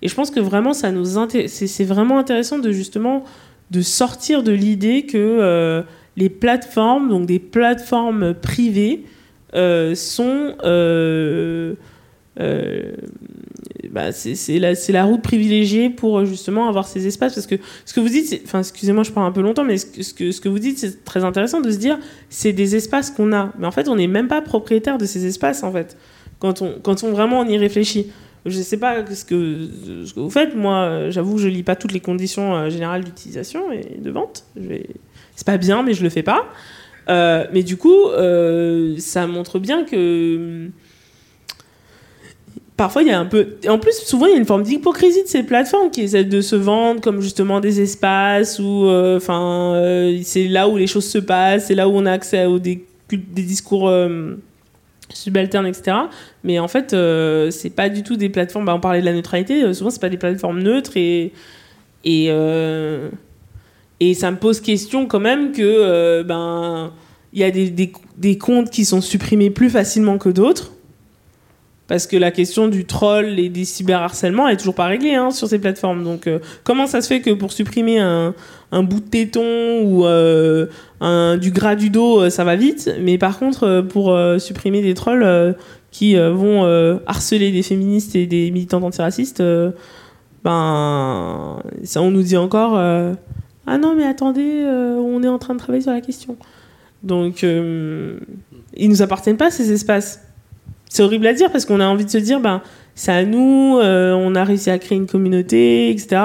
Et je pense que vraiment ça nous c'est vraiment intéressant de justement de sortir de l'idée que les plateformes, donc des plateformes privées, sont bah, c'est la, route privilégiée pour euh, justement avoir ces espaces. Parce que ce que vous dites, enfin, excusez-moi, je parle un peu longtemps, mais ce que, vous dites, c'est très intéressant de se dire, c'est des espaces qu'on a. Mais en fait, on n'est même pas propriétaire de ces espaces, en fait, quand on, quand on vraiment y réfléchit. Je ne sais pas ce que, ce que vous faites. Moi, j'avoue que je lis pas toutes les conditions euh, générales d'utilisation et de vente. Vais... C'est pas bien, mais je le fais pas. Euh, mais du coup, euh, ça montre bien que parfois il y a un peu en plus souvent il y a une forme d'hypocrisie de ces plateformes qui essaient de se vendre comme justement des espaces où euh, enfin euh, c'est là où les choses se passent c'est là où on a accès à des, discours euh, subalternes etc mais en fait c'est pas du tout des plateformes bah, on parlait de la neutralité souvent c'est pas des plateformes neutres et et et ça me pose question quand même que ben il y a des, des, des comptes qui sont supprimés plus facilement que d'autres parce que la question du troll et des cyberharcèlements est toujours pas réglée hein, sur ces plateformes. Donc, euh, comment ça se fait que pour supprimer un, bout de téton ou euh, du gras du dos, euh, ça va vite, mais par contre, pour supprimer des trolls qui vont harceler des féministes et des militants antiracistes, ben, ça, on nous dit encore Ah non, mais attendez, on est en train de travailler sur la question. Donc, ils nous appartiennent pas ces espaces c'est horrible à dire parce qu'on a envie de se dire, ben, c'est à nous, euh, on a réussi à créer une communauté, etc.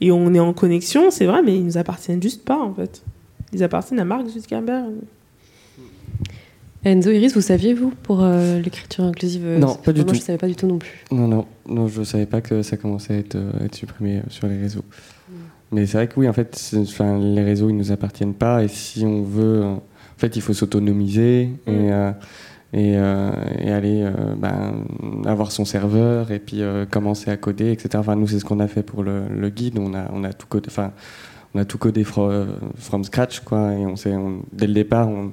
Et on est en connexion, c'est vrai, mais ils nous appartiennent juste pas, en fait. Ils appartiennent à Mark Zuckerberg. Enzo Iris, vous saviez, vous, pour euh, l'écriture inclusive Non, pas du moi, tout. je savais pas du tout non plus. Non, non, non, je savais pas que ça commençait à être, à être supprimé sur les réseaux. Mm. Mais c'est vrai que oui, en fait, enfin, les réseaux, ils nous appartiennent pas. Et si on veut. En fait, il faut s'autonomiser. Mm. Et. Euh, et, euh, et aller euh, ben, avoir son serveur et puis euh, commencer à coder, etc. Enfin, nous, c'est ce qu'on a fait pour le, guide. On a, on a tout codé, enfin, on a tout codé from, scratch, quoi. Et on dès le départ, on,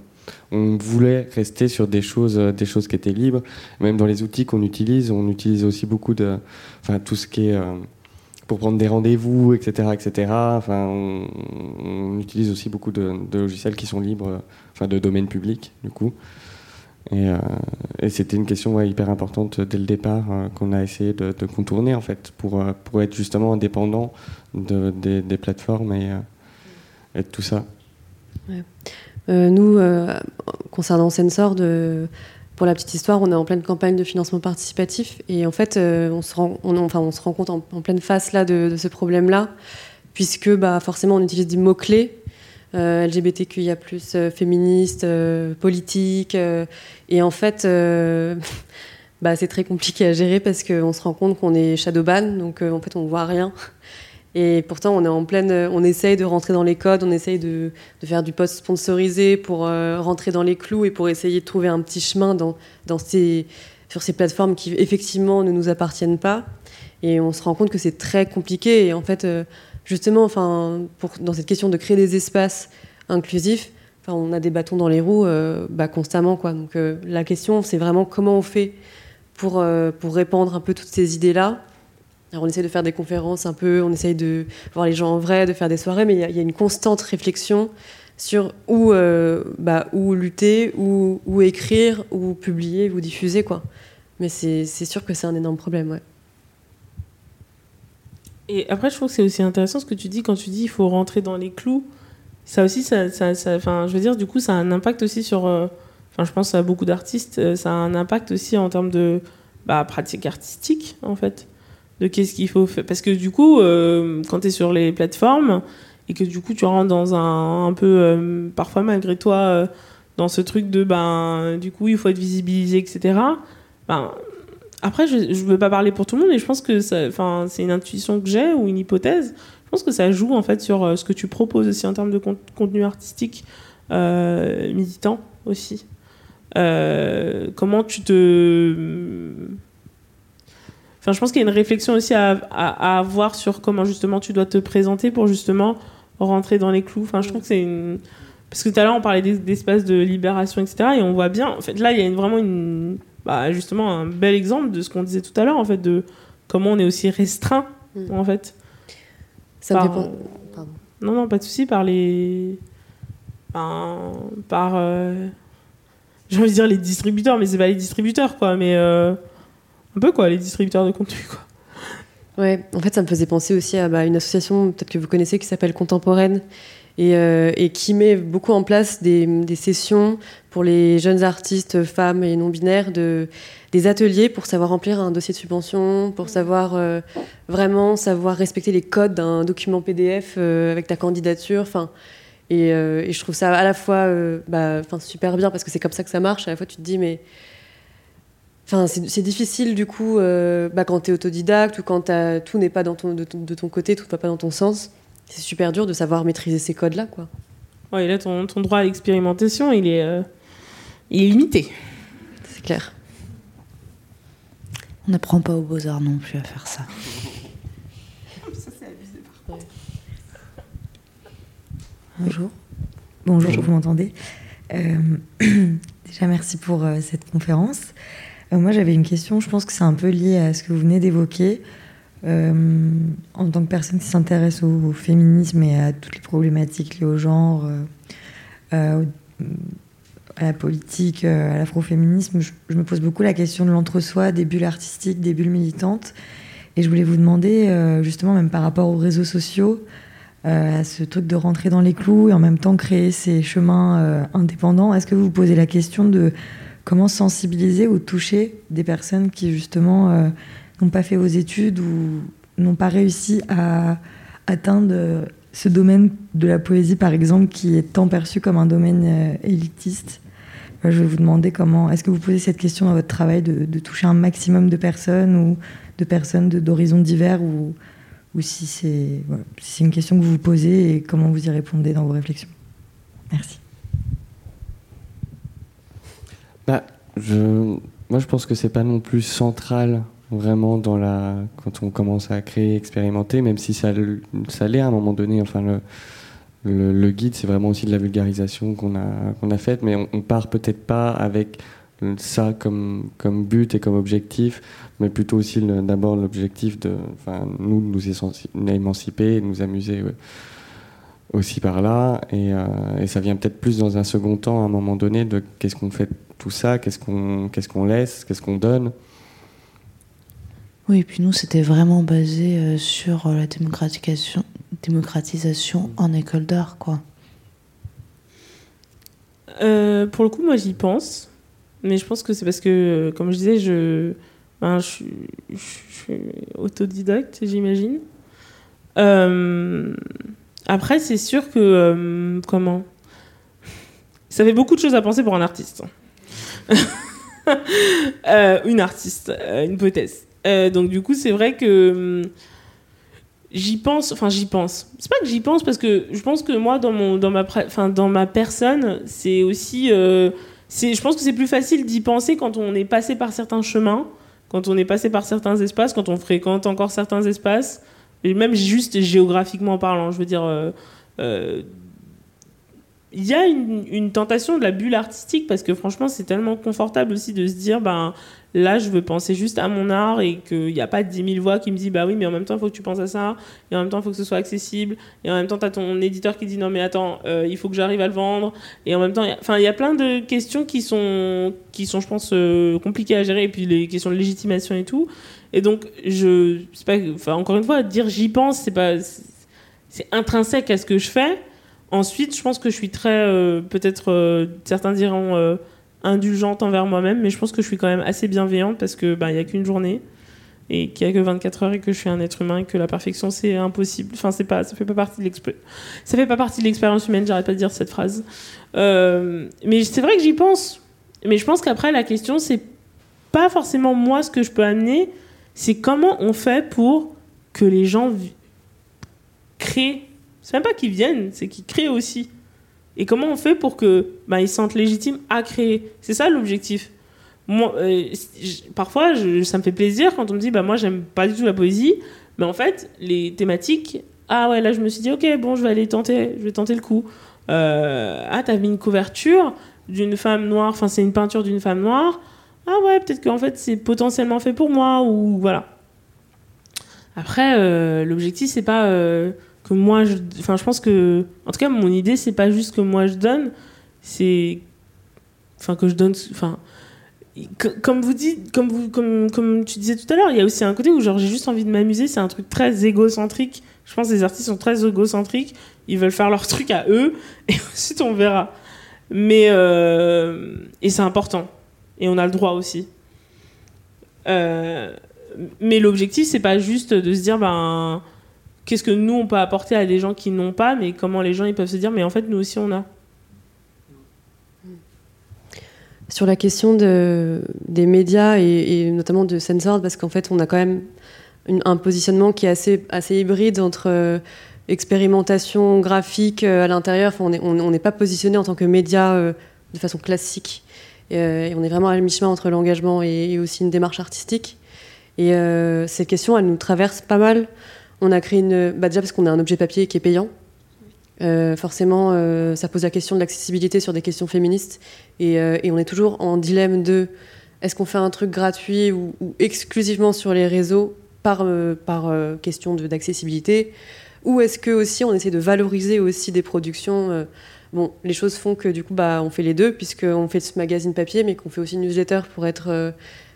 on voulait rester sur des choses, des choses qui étaient libres. Même dans les outils qu'on utilise, on utilise aussi beaucoup de, enfin, tout ce qui est pour prendre des rendez-vous, etc., etc. Enfin, on, on, utilise aussi beaucoup de, de, logiciels qui sont libres, enfin, de domaine public, du coup. Et, euh, et c'était une question hyper importante dès le départ euh, qu'on a essayé de, contourner en fait pour, euh, pour être justement indépendant de, des, plateformes et, de tout ça. Nous, concernant Sensor, pour la petite histoire, on est en pleine campagne de financement participatif et en fait, on, se rend, enfin, on se rend compte en, en pleine face là, de, de ce problème-là, puisque bah, forcément on utilise des mots-clés euh, LGBTQIA+, euh, féministe, euh, politique. Euh, et en fait, euh, <laughs> bah, c'est très compliqué à gérer parce qu'on se rend compte qu'on est shadowban, donc en fait, on voit rien. Et pourtant, on est en pleine, on essaye de rentrer dans les codes, on essaye de, faire du post sponsorisé pour rentrer dans les clous et pour essayer de trouver un petit chemin dans, sur ces plateformes qui effectivement ne nous appartiennent pas. Et on se rend compte que c'est très compliqué. Et en fait, justement, enfin, dans cette question de créer des espaces inclusifs, enfin, on a des bâtons dans les roues euh, bah, constamment. Quoi. Donc euh, la question, c'est vraiment comment on fait pour, euh, pour répandre un peu toutes ces idées-là. Alors, on essaie de faire des conférences un peu, on essaye de voir les gens en vrai, de faire des soirées, mais il y, a une constante réflexion sur où, bah, où lutter, où, où, écrire, où publier, où diffuser. Quoi. Mais c'est sûr que c'est un énorme problème. Ouais. Et après, je trouve que c'est aussi intéressant ce que tu dis quand tu dis il faut rentrer dans les clous. Ça aussi, ça, ça, ça je veux dire, du coup, ça a un impact aussi sur. Euh, je pense à beaucoup d'artistes, euh, ça a un impact aussi en termes de bah, pratique artistique, en fait. de qu'est-ce qu'il faut faire. Parce que du coup, euh, quand tu es sur les plateformes et que du coup tu rentres dans un, un peu, euh, parfois malgré toi, dans ce truc de, ben, du coup, il faut être visibilisé, etc. Ben, après, je ne veux pas parler pour tout le monde et je pense que c'est une intuition que j'ai ou une hypothèse. Je pense que ça joue en fait sur ce que tu proposes aussi en termes de contenu artistique militant aussi. comment tu te Enfin, je pense qu'il y a une réflexion aussi à, avoir sur comment justement tu dois te présenter pour justement rentrer dans les clous. Enfin, je trouve que c'est. Parce que tout à l'heure, on parlait d'espace de libération, etc. Et on voit bien. En fait, là, il y a vraiment une. Bah, justement, un bel exemple de ce qu'on disait tout à l'heure, en fait, de comment on est aussi restreint, mm. en fait. Ça par... me fait Pardon. Non, non, pas de souci, par les. par. Euh, j'ai envie de dire les distributeurs, mais c'est pas les distributeurs, quoi. Mais. Euh, un peu quoi, les distributeurs de contenu quoi. Ouais, en fait, ça me faisait penser aussi à bah, une association, peut-être que vous connaissez, qui s'appelle Contemporaine, et, euh, et, qui met beaucoup en place des, des, sessions pour les jeunes artistes, femmes et non-binaires, de, des ateliers pour savoir remplir un dossier de subvention, pour savoir euh, vraiment savoir respecter les codes d'un document PDF euh, avec ta candidature. Enfin, et, et, je trouve ça à la fois bah, super bien parce que c'est comme ça que ça marche. À la fois, tu te dis, mais Enfin, c'est difficile du coup bah, quand tu es autodidacte ou quand tout n'est pas dans ton, de, ton, côté, tout ne va pas dans ton sens. C'est super dur de savoir maîtriser ces codes-là. quoi. Ouais, et là, ton, ton droit à l'expérimentation, il, est, euh, il est limité. C'est clair. On n'apprend pas aux beaux-arts non plus à faire ça. <laughs> ça, c'est abusé par contre. Bonjour. Bonjour, vous m'entendez euh, <clears throat> Déjà, merci pour cette conférence. Euh, moi, j'avais une question, je pense que c'est un peu lié à ce que vous venez d'évoquer. Euh, en tant que personne qui s'intéresse au, féminisme et à toutes les problématiques liées au genre, euh, à la politique, à l'afroféminisme, je, je, me pose beaucoup la question de l'entre-soi, des bulles artistiques, des bulles militantes. Et je voulais vous demander, justement, même par rapport aux réseaux sociaux, à ce truc de rentrer dans les clous et en même temps créer ces chemins indépendants, est-ce que vous vous posez la question de comment sensibiliser ou toucher des personnes qui justement euh, n'ont pas fait vos études ou n'ont pas réussi à atteindre ce domaine de la poésie, par exemple, qui est tant perçu comme un domaine euh, élitiste. Euh, je vais vous demander comment, est-ce que vous posez cette question dans votre travail de, toucher un maximum de personnes ou de personnes d'horizons divers ou, ou si c'est si une question que vous vous posez et comment vous y répondez dans vos réflexions? Merci. bah, je, Moi, je pense que c'est pas non plus central vraiment dans la quand on commence à créer, expérimenter, même si ça, ça l'est à un moment donné. Enfin, le, guide, c'est vraiment aussi de la vulgarisation qu'on a, qu'on a faite, mais on, on part peut-être pas avec ça comme, comme but et comme objectif, mais plutôt aussi d'abord l'objectif de enfin, nous, nous émanciper nous amuser aussi par là. Et, euh, et ça vient peut-être plus dans un second temps, à un moment donné, de qu'est-ce qu'on fait tout ça Qu'est-ce qu'on qu'est-ce qu'on laisse Qu'est-ce qu'on donne Oui, et puis nous, c'était vraiment basé euh, sur euh, la démocratisation, en école d'art, quoi. Euh, pour le coup, moi, j'y pense. Mais je pense que c'est parce que, comme je disais, je, ben, je, suis autodidacte, j'imagine. après, c'est sûr que... comment? Ça fait beaucoup de choses à penser pour un artiste. <laughs> Euh, une artiste, une poétesse. Euh, donc du coup, c'est vrai que hum, j'y pense, enfin j'y pense. C'est pas que j'y pense parce que je pense que moi, dans, mon, dans, ma, enfin, dans ma personne, c'est aussi... c'est, je pense que c'est plus facile d'y penser quand on est passé par certains chemins, quand on est passé par certains espaces, quand on fréquente encore certains espaces, et même juste géographiquement parlant. Je veux dire il y a une, tentation de la bulle artistique parce que franchement, c'est tellement confortable aussi de se dire, ben là, je veux penser juste à mon art et qu'il n'y a pas 10 000 voix qui me disent, bah oui, mais en même temps, il faut que tu penses à ça, et en même temps, il faut que ce soit accessible, et en même temps, tu as ton éditeur qui dit, non, mais attends, euh, il faut que j'arrive à le vendre, et en même temps, il y a plein de questions qui sont, qui sont je pense, euh, compliquées à gérer, et puis les questions de légitimation et tout. Et donc, je, pas, encore une fois, dire j'y pense, c'est pas, c'est intrinsèque à ce que je fais. Ensuite, je pense que je suis très, euh, peut-être, certains diront indulgente envers moi-même, mais je pense que je suis quand même assez bienveillante parce que bah, il n'y a qu'une journée et qu'il n'y a que 24 heures et que je suis un être humain et que la perfection c'est impossible. Enfin, c'est pas, ça fait pas partie de ça fait pas partie de l'expérience humaine. J'arrête pas de dire cette phrase. Euh, mais c'est vrai que j'y pense. Mais je pense qu'après la question c'est pas forcément moi ce que je peux amener, c'est comment on fait pour que les gens créent. C'est même pas qu'ils viennent, c'est qu'ils créent aussi. Et comment on fait pour que bah, ils se sentent légitimes à créer? C'est ça l'objectif. Moi, euh, parfois, ça me fait plaisir quand on me dit bah moi j'aime pas du tout la poésie, mais en fait les thématiques, ah ouais là je me suis dit ok bon je vais aller tenter, je vais tenter le coup. Euh, ah t'as mis une couverture d'une femme noire, enfin c'est une peinture d'une femme noire. Ah ouais peut-être qu'en fait c'est potentiellement fait pour moi ou voilà. Après euh, l'objectif c'est pas que moi je enfin je pense que en tout cas mon idée c'est pas juste que moi je donne c'est enfin que je donne enfin comme vous dites comme vous comme comme tu disais tout à l'heure il y a aussi un côté où genre j'ai juste envie de m'amuser c'est un truc très égocentrique. Je pense que les artistes sont très égocentriques ils veulent faire leur truc à eux <laughs> et ensuite on verra. Mais euh, et c'est important et on a le droit aussi. Euh, mais l'objectif c'est pas juste de se dire ben qu'est-ce que nous on peut apporter à des gens qui n'ont pas, mais comment les gens ils peuvent se dire mais en fait nous aussi on a. Sur la question de, des médias et, notamment de Sensor, parce qu'en fait on a quand même un positionnement qui est assez, assez hybride entre euh, expérimentation graphique euh, à l'intérieur, on n'est pas positionné en tant que média euh, de façon classique. Et, on est vraiment à mi-chemin entre l'engagement et, et, aussi une démarche artistique. Et cette question, elle nous traverse pas mal on a créé une. Bah déjà parce qu'on a un objet papier qui est payant. Euh, forcément, euh, ça pose la question de l'accessibilité sur des questions féministes. Et, euh, on est toujours en dilemme de est-ce qu'on fait un truc gratuit ou, exclusivement sur les réseaux par, par question d'accessibilité Ou est-ce que aussi on essaie de valoriser aussi des productions Bon, les choses font que du coup, bah, on fait les deux, puisqu'on fait ce magazine papier, mais qu'on fait aussi une newsletter pour être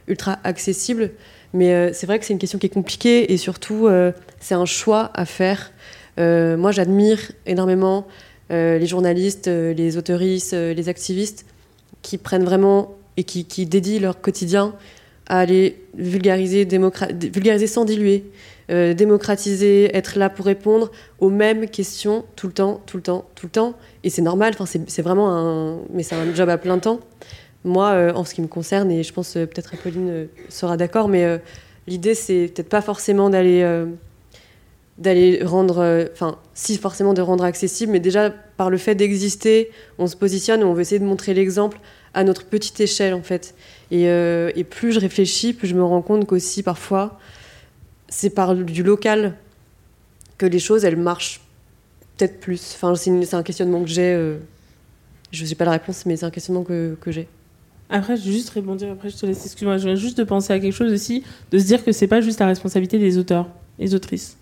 ultra accessible. Mais euh, c'est vrai que c'est une question qui est compliquée et surtout, euh, c'est un choix à faire. Euh, moi, j'admire énormément les journalistes, les autoristes, les activistes qui prennent vraiment et qui, qui, dédient leur quotidien à aller vulgariser, vulgariser sans diluer, démocratiser, être là pour répondre aux mêmes questions tout le temps, tout le temps, tout le temps. Et c'est normal, c'est vraiment un, mais c'est un job à plein temps. Moi, euh, en ce qui me concerne, et je pense euh, peut-être Apolline euh, sera d'accord, mais l'idée, c'est peut-être pas forcément d'aller d'aller rendre, enfin, si forcément de rendre accessible, mais déjà par le fait d'exister, on se positionne, on veut essayer de montrer l'exemple à notre petite échelle en fait. Et, plus je réfléchis, plus je me rends compte qu'aussi parfois, c'est par du local que les choses elles marchent peut-être plus. Enfin, c'est un questionnement que j'ai. je sais pas la réponse, mais c'est un questionnement que, que j'ai. Après, je vais juste répondre, après je te laisse, excuse-moi, je viens juste de penser à quelque chose aussi, de se dire que c'est pas juste la responsabilité des auteurs des autrices.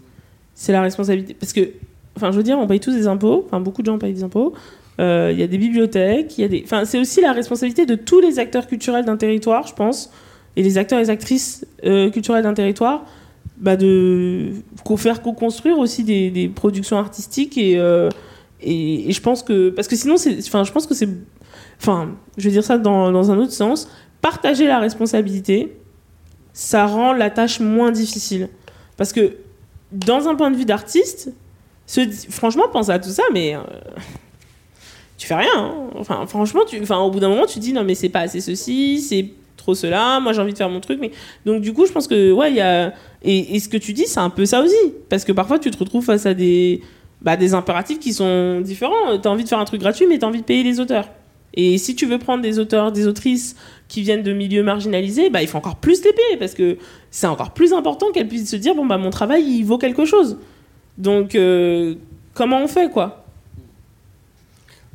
C'est la responsabilité. Parce que, enfin, je veux dire, on paye tous des impôts, enfin, beaucoup de gens payent des impôts, euh, il y a des bibliothèques, il y a des. Enfin, c'est aussi la responsabilité de tous les acteurs culturels d'un territoire, je pense, et les acteurs et les actrices euh, culturelles d'un territoire, bah, de faire co-construire aussi des, des, productions artistiques et, euh, et, et, je pense que. Parce que sinon, c'est. Enfin, je pense que c'est enfin, je vais dire ça dans, dans un autre sens, partager la responsabilité, ça rend la tâche moins difficile. Parce que dans un point de vue d'artiste, franchement, pense à tout ça, mais euh, tu fais rien. Hein. Enfin, franchement, tu, enfin, au bout d'un moment, tu dis non, mais c'est pas assez ceci, c'est trop cela. Moi, j'ai envie de faire mon truc, mais donc du coup, je pense que ouais, il y a et, ce que tu dis, c'est un peu ça aussi, parce que parfois, tu te retrouves face à des bah, des impératifs qui sont différents. Tu as envie de faire un truc gratuit, mais tu as envie de payer les auteurs. Et si tu veux prendre des auteurs, des autrices qui viennent de milieux marginalisés, bah, il faut encore plus les payer parce que c'est encore plus important qu'elles puissent se dire bon, bah, mon travail, il vaut quelque chose. Donc, euh, comment on fait, quoi?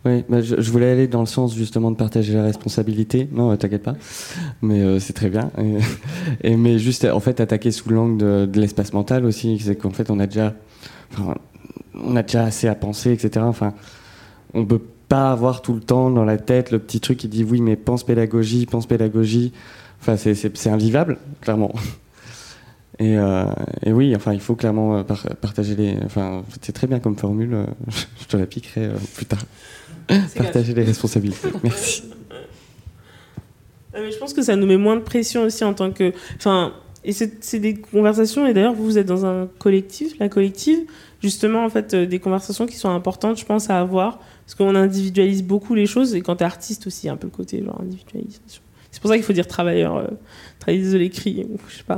Oui, bah, je, voulais aller dans le sens justement de partager la responsabilité. Non, t'inquiète pas, mais euh, c'est très bien. <laughs> Mais juste, en fait, attaquer sous l'angle de, de l'espace mental aussi, c'est qu'en fait, on a déjà, on a déjà assez à penser, etc. Enfin, on peut pas avoir tout le temps dans la tête le petit truc qui dit oui, mais pense pédagogie, pense pédagogie. Enfin, c'est invivable, clairement. <laughs> Et, euh, et, oui, enfin, il faut clairement euh, partager les. Enfin, c'est très bien comme formule. Euh, <laughs> je te la piquerai plus tard. partager les responsabilités. Merci. Mais je pense que ça nous met moins de pression aussi en tant que. Enfin, et c'est des conversations, et d'ailleurs, vous êtes dans un collectif, la collective, justement, en fait, des conversations qui sont importantes, je pense, à avoir, parce qu'on individualise beaucoup les choses, et quand tu es artiste aussi, un peu le côté genre individualisation. C'est pour ça qu'il faut dire travailleur, euh, travailleur de l'écrit, je sais pas.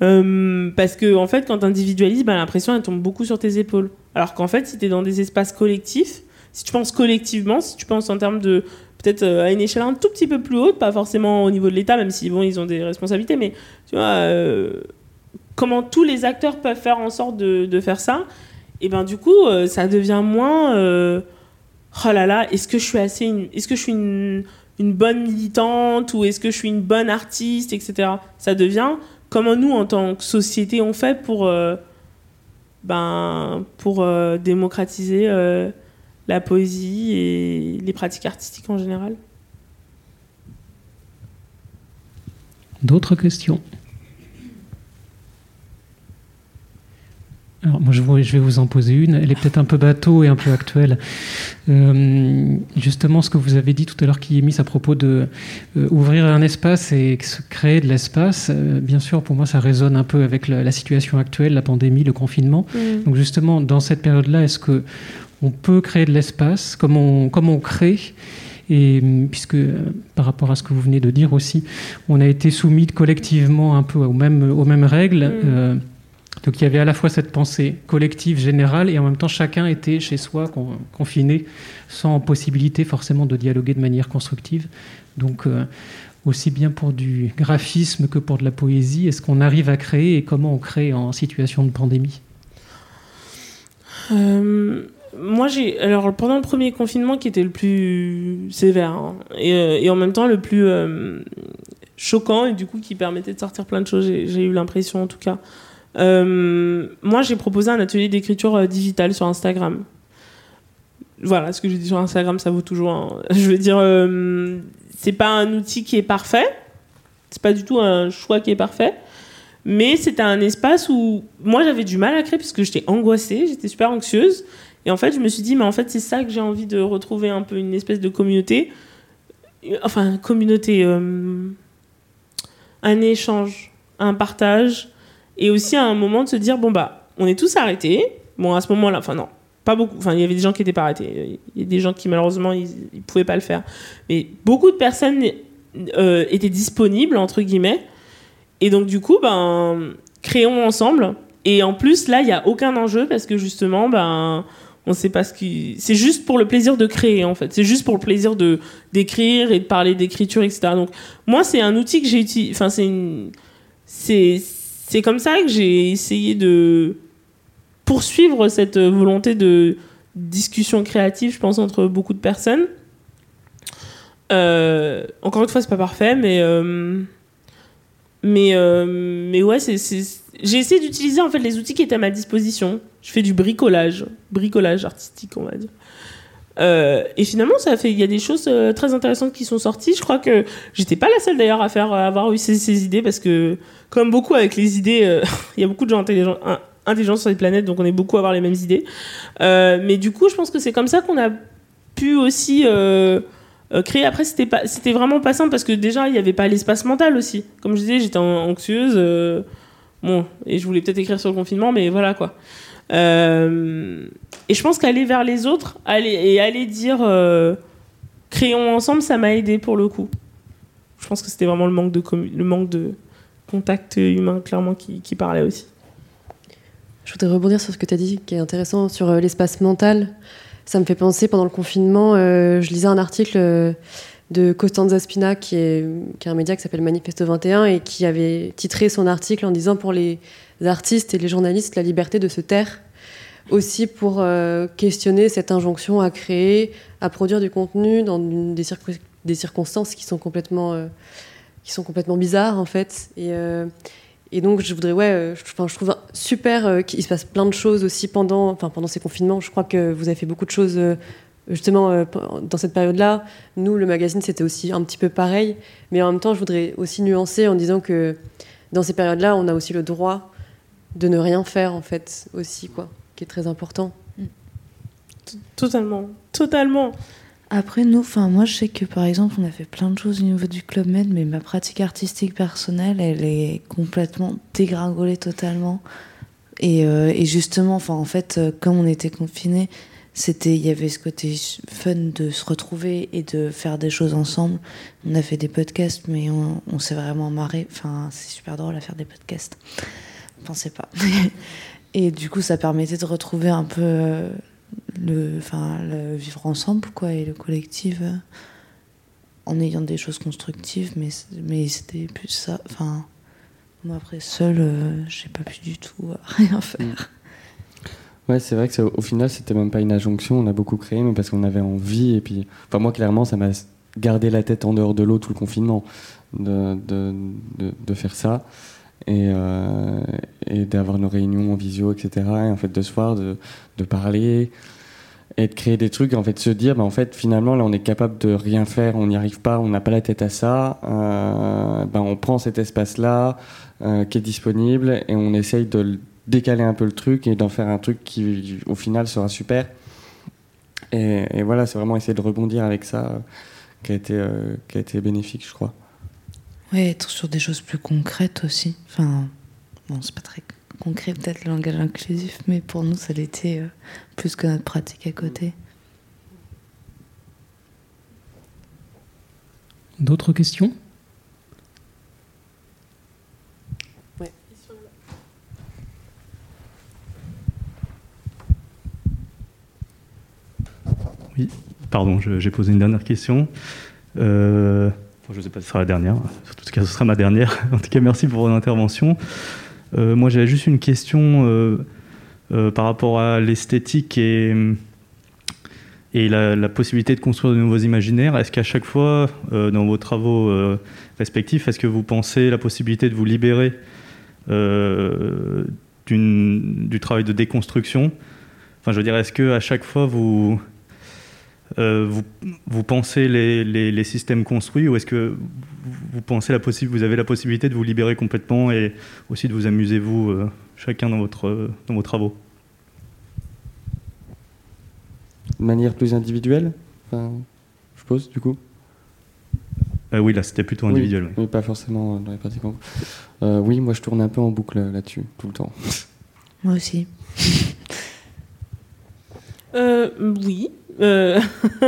Euh, parce que en fait, quand tu individualises, bah, l'impression elle tombe beaucoup sur tes épaules. Alors qu'en fait, si tu es dans des espaces collectifs, si tu penses collectivement, si tu penses en termes de peut-être euh, à une échelle un tout petit peu plus haute, pas forcément au niveau de l'État, même si bon, ils ont des responsabilités, mais tu vois, euh, comment tous les acteurs peuvent faire en sorte de, de faire ça, et ben du coup, ça devient moins oh là là, est-ce que je suis assez, est-ce que je suis une, une bonne militante ou est-ce que je suis une bonne artiste, etc. Ça devient comment nous, en tant que société, on fait pour, euh, ben, pour euh, démocratiser euh, la poésie et les pratiques artistiques en général? D'autres questions? Alors, moi, je, vais vous en poser une. Elle est peut-être un peu bateau et un peu actuelle. Euh, justement, ce que vous avez dit tout à l'heure, qui est mis à propos de euh, ouvrir un espace et créer de l'espace. Euh, bien sûr, pour moi, ça résonne un peu avec la, situation actuelle, la pandémie, le confinement. Mm. Donc, justement, dans cette période-là, est-ce que on peut créer de l'espace? Comment on, comment on crée? Et puisque par rapport à ce que vous venez de dire aussi, on a été soumis collectivement un peu aux mêmes, aux mêmes règles. Mm. Donc il y avait à la fois cette pensée collective générale et en même temps chacun était chez soi confiné sans possibilité forcément de dialoguer de manière constructive. Donc euh, aussi bien pour du graphisme que pour de la poésie, est-ce qu'on arrive à créer et comment on crée en situation de pandémie? Euh, Moi j'ai alors pendant le premier confinement qui était le plus sévère hein, euh, et, en même temps le plus choquant et du coup qui permettait de sortir plein de choses, j'ai eu l'impression en tout cas. Euh, moi, j'ai proposé un atelier d'écriture euh, digitale sur Instagram. Voilà, ce que je dis sur Instagram, ça vaut toujours. <laughs> Je veux dire, euh, c'est pas un outil qui est parfait. C'est pas du tout un choix qui est parfait. Mais c'était un espace où moi j'avais du mal à créer parce que j'étais angoissée, j'étais super anxieuse. Et en fait, je me suis dit, mais en fait, c'est ça que j'ai envie de retrouver un peu une espèce de communauté. Enfin, communauté. un échange, un partage, et aussi à un moment de se dire bon bah on est tous arrêtés. Bon à ce moment-là enfin non pas beaucoup. Enfin il y avait des gens qui étaient pas arrêtés. Il y a des gens qui malheureusement ils, ils pouvaient pas le faire. Mais beaucoup de personnes euh, étaient disponibles entre guillemets. Et donc du coup ben créons ensemble. Et en plus là il y a aucun enjeu parce que justement ben on sait pas ce qui c'est juste pour le plaisir de créer en fait. C'est juste pour le plaisir de d'écrire et de parler d'écriture etc donc moi c'est un outil que j'ai utilisé enfin c'est une c'est c'est comme ça que j'ai essayé de poursuivre cette volonté de discussion créative, je pense, entre beaucoup de personnes. Euh, encore une fois, c'est pas parfait, mais euh, euh, ouais, c'est, j'ai essayé d'utiliser en fait les outils qui étaient à ma disposition. Je fais du bricolage, bricolage artistique, on va dire. Et finalement, ça fait. Il y a des choses très intéressantes qui sont sorties. Je crois que j'étais pas la seule d'ailleurs à faire avoir eu ces, idées parce que comme beaucoup avec les idées, euh, <laughs> il y a beaucoup de gens intelligents, sur les planètes, donc on est beaucoup à avoir les mêmes idées. Euh, mais du coup, je pense que c'est comme ça qu'on a pu aussi euh, créer. Après, c'était pas, c'était vraiment pas simple parce que déjà, il n'y avait pas l'espace mental aussi. Comme je disais, j'étais anxieuse. bon, et je voulais peut-être écrire sur le confinement, mais voilà quoi. Et je pense qu'aller vers les autres, aller et aller dire créons ensemble, ça m'a aidé pour le coup. Je pense que c'était vraiment le manque de le manque de contact humain, clairement, qui, parlait aussi. Je voudrais rebondir sur ce que tu as dit, qui est intéressant, sur euh, l'espace mental. Ça me fait penser, pendant le confinement, euh, je lisais un article euh, de Costanza Spina, qui est, qui est un média qui s'appelle Manifesto 21, et qui avait titré son article en disant pour les artistes et les journalistes, la liberté de se taire, aussi pour questionner cette injonction à créer, à produire du contenu dans des, des circonstances qui sont complètement qui sont complètement bizarres en fait. Et, euh, et donc je voudrais, ouais, euh, je, je trouve super euh, qu'il se passe plein de choses aussi pendant, enfin, pendant ces confinements. Je crois que vous avez fait beaucoup de choses justement dans cette période-là. Nous, le magazine, c'était aussi un petit peu pareil. Mais en même temps, je voudrais aussi nuancer en disant que dans ces périodes-là, on a aussi le droit de ne rien faire en fait aussi, quoi, qui est très important. Totalement, totalement. Après, nous, enfin, moi, je sais que par exemple, on a fait plein de choses au niveau du Club Med, mais ma pratique artistique personnelle, elle est complètement dégringolée totalement. Et, euh, et justement, enfin, en fait, euh, comme on était confinés, c'était, il y avait ce côté fun de se retrouver et de faire des choses ensemble. On a fait des podcasts, mais on, on s'est vraiment marré. Enfin, c'est super drôle à faire des podcasts. Pensez pas. <laughs> et du coup, ça permettait de retrouver un peu euh, le, enfin, vivre ensemble, quoi, et le collectif, euh, en ayant des choses constructives, mais, mais c'était plus ça. Enfin, moi, après, seul, euh, j'ai pas pu du tout euh, <laughs> rien faire. Ouais, c'est vrai que au final, c'était même pas une injonction. On a beaucoup créé, mais parce qu'on avait envie. Et puis, enfin, moi, clairement, ça m'a gardé la tête en dehors de l'eau tout le confinement de, de, de, faire ça et, euh, et d'avoir nos réunions en visio, etc. Et en fait, de se voir, de, de parler et de créer des trucs. En fait, se dire, bah, en fait, finalement, là, on est capable de rien faire, on n'y arrive pas, on n'a pas la tête à ça. Euh, ben, on prend cet espace-là euh, qui est disponible et on essaye de le décaler un peu le truc et d'en faire un truc qui, au final, sera super. Et, et voilà, c'est vraiment essayer de rebondir avec ça euh, qui, a été, euh, qui a été bénéfique, je crois. Ouais, être sur des choses plus concrètes aussi. Enfin, bon, c'est pas très concret peut-être le langage inclusif, mais pour nous, ça l'était euh, plus que notre pratique à côté. D'autres questions? Pardon, je- j'ai posé une dernière question. Euh, je ne sais pas si ce sera la dernière. En tout cas, ce sera ma dernière. <laughs> En tout cas, merci pour votre intervention. Euh, moi, j'avais juste une question euh, par rapport à l'esthétique et, la, possibilité de construire de nouveaux imaginaires. Est-ce qu'à chaque fois, dans vos travaux respectifs, est-ce que vous pensez la possibilité de vous libérer du travail de déconstruction? Enfin, je veux dire, est-ce que à chaque fois vous euh, vous, vous pensez les, les- les systèmes construits ou est-ce que vous pensez la vous avez la possibilité de vous libérer complètement et aussi de vous amuser vous euh, chacun dans votre euh, dans vos travaux? De manière plus individuelle, enfin, je suppose, du coup? Euh, Oui, là c'était plutôt individuel. oui. Oui, pas forcément dans les pratiques. Euh, oui, moi je tourne un peu en boucle là-dessus, tout le temps. Moi aussi. Euh, oui. Euh,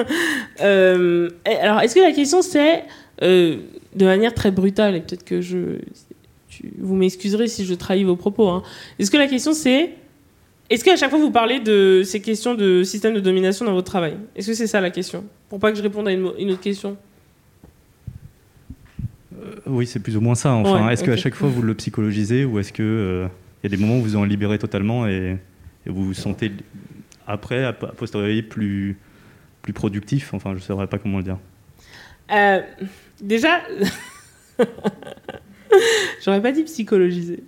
<laughs> euh, et alors, est-ce que la question c'est, euh, de manière très brutale, et peut-être que je, tu- vous m'excuserez si je trahis vos propos, hein. est-ce que la question c'est, est-ce qu'à chaque fois vous parlez de ces questions de système de domination dans votre travail? Est-ce que c'est ça la question? Pour pas que je réponde à une, autre question. Oui, c'est plus ou moins ça. Enfin, Ouais, est-ce qu'à ok. chaque fois vous le psychologisez ou est-ce que euh, il y a des moments où vous en libérez totalement et, et vous vous sentez après, a posteriori, plus plus productif Enfin, je ne saurais pas comment le dire. Euh, déjà, <laughs> j'aurais pas dit psychologiser.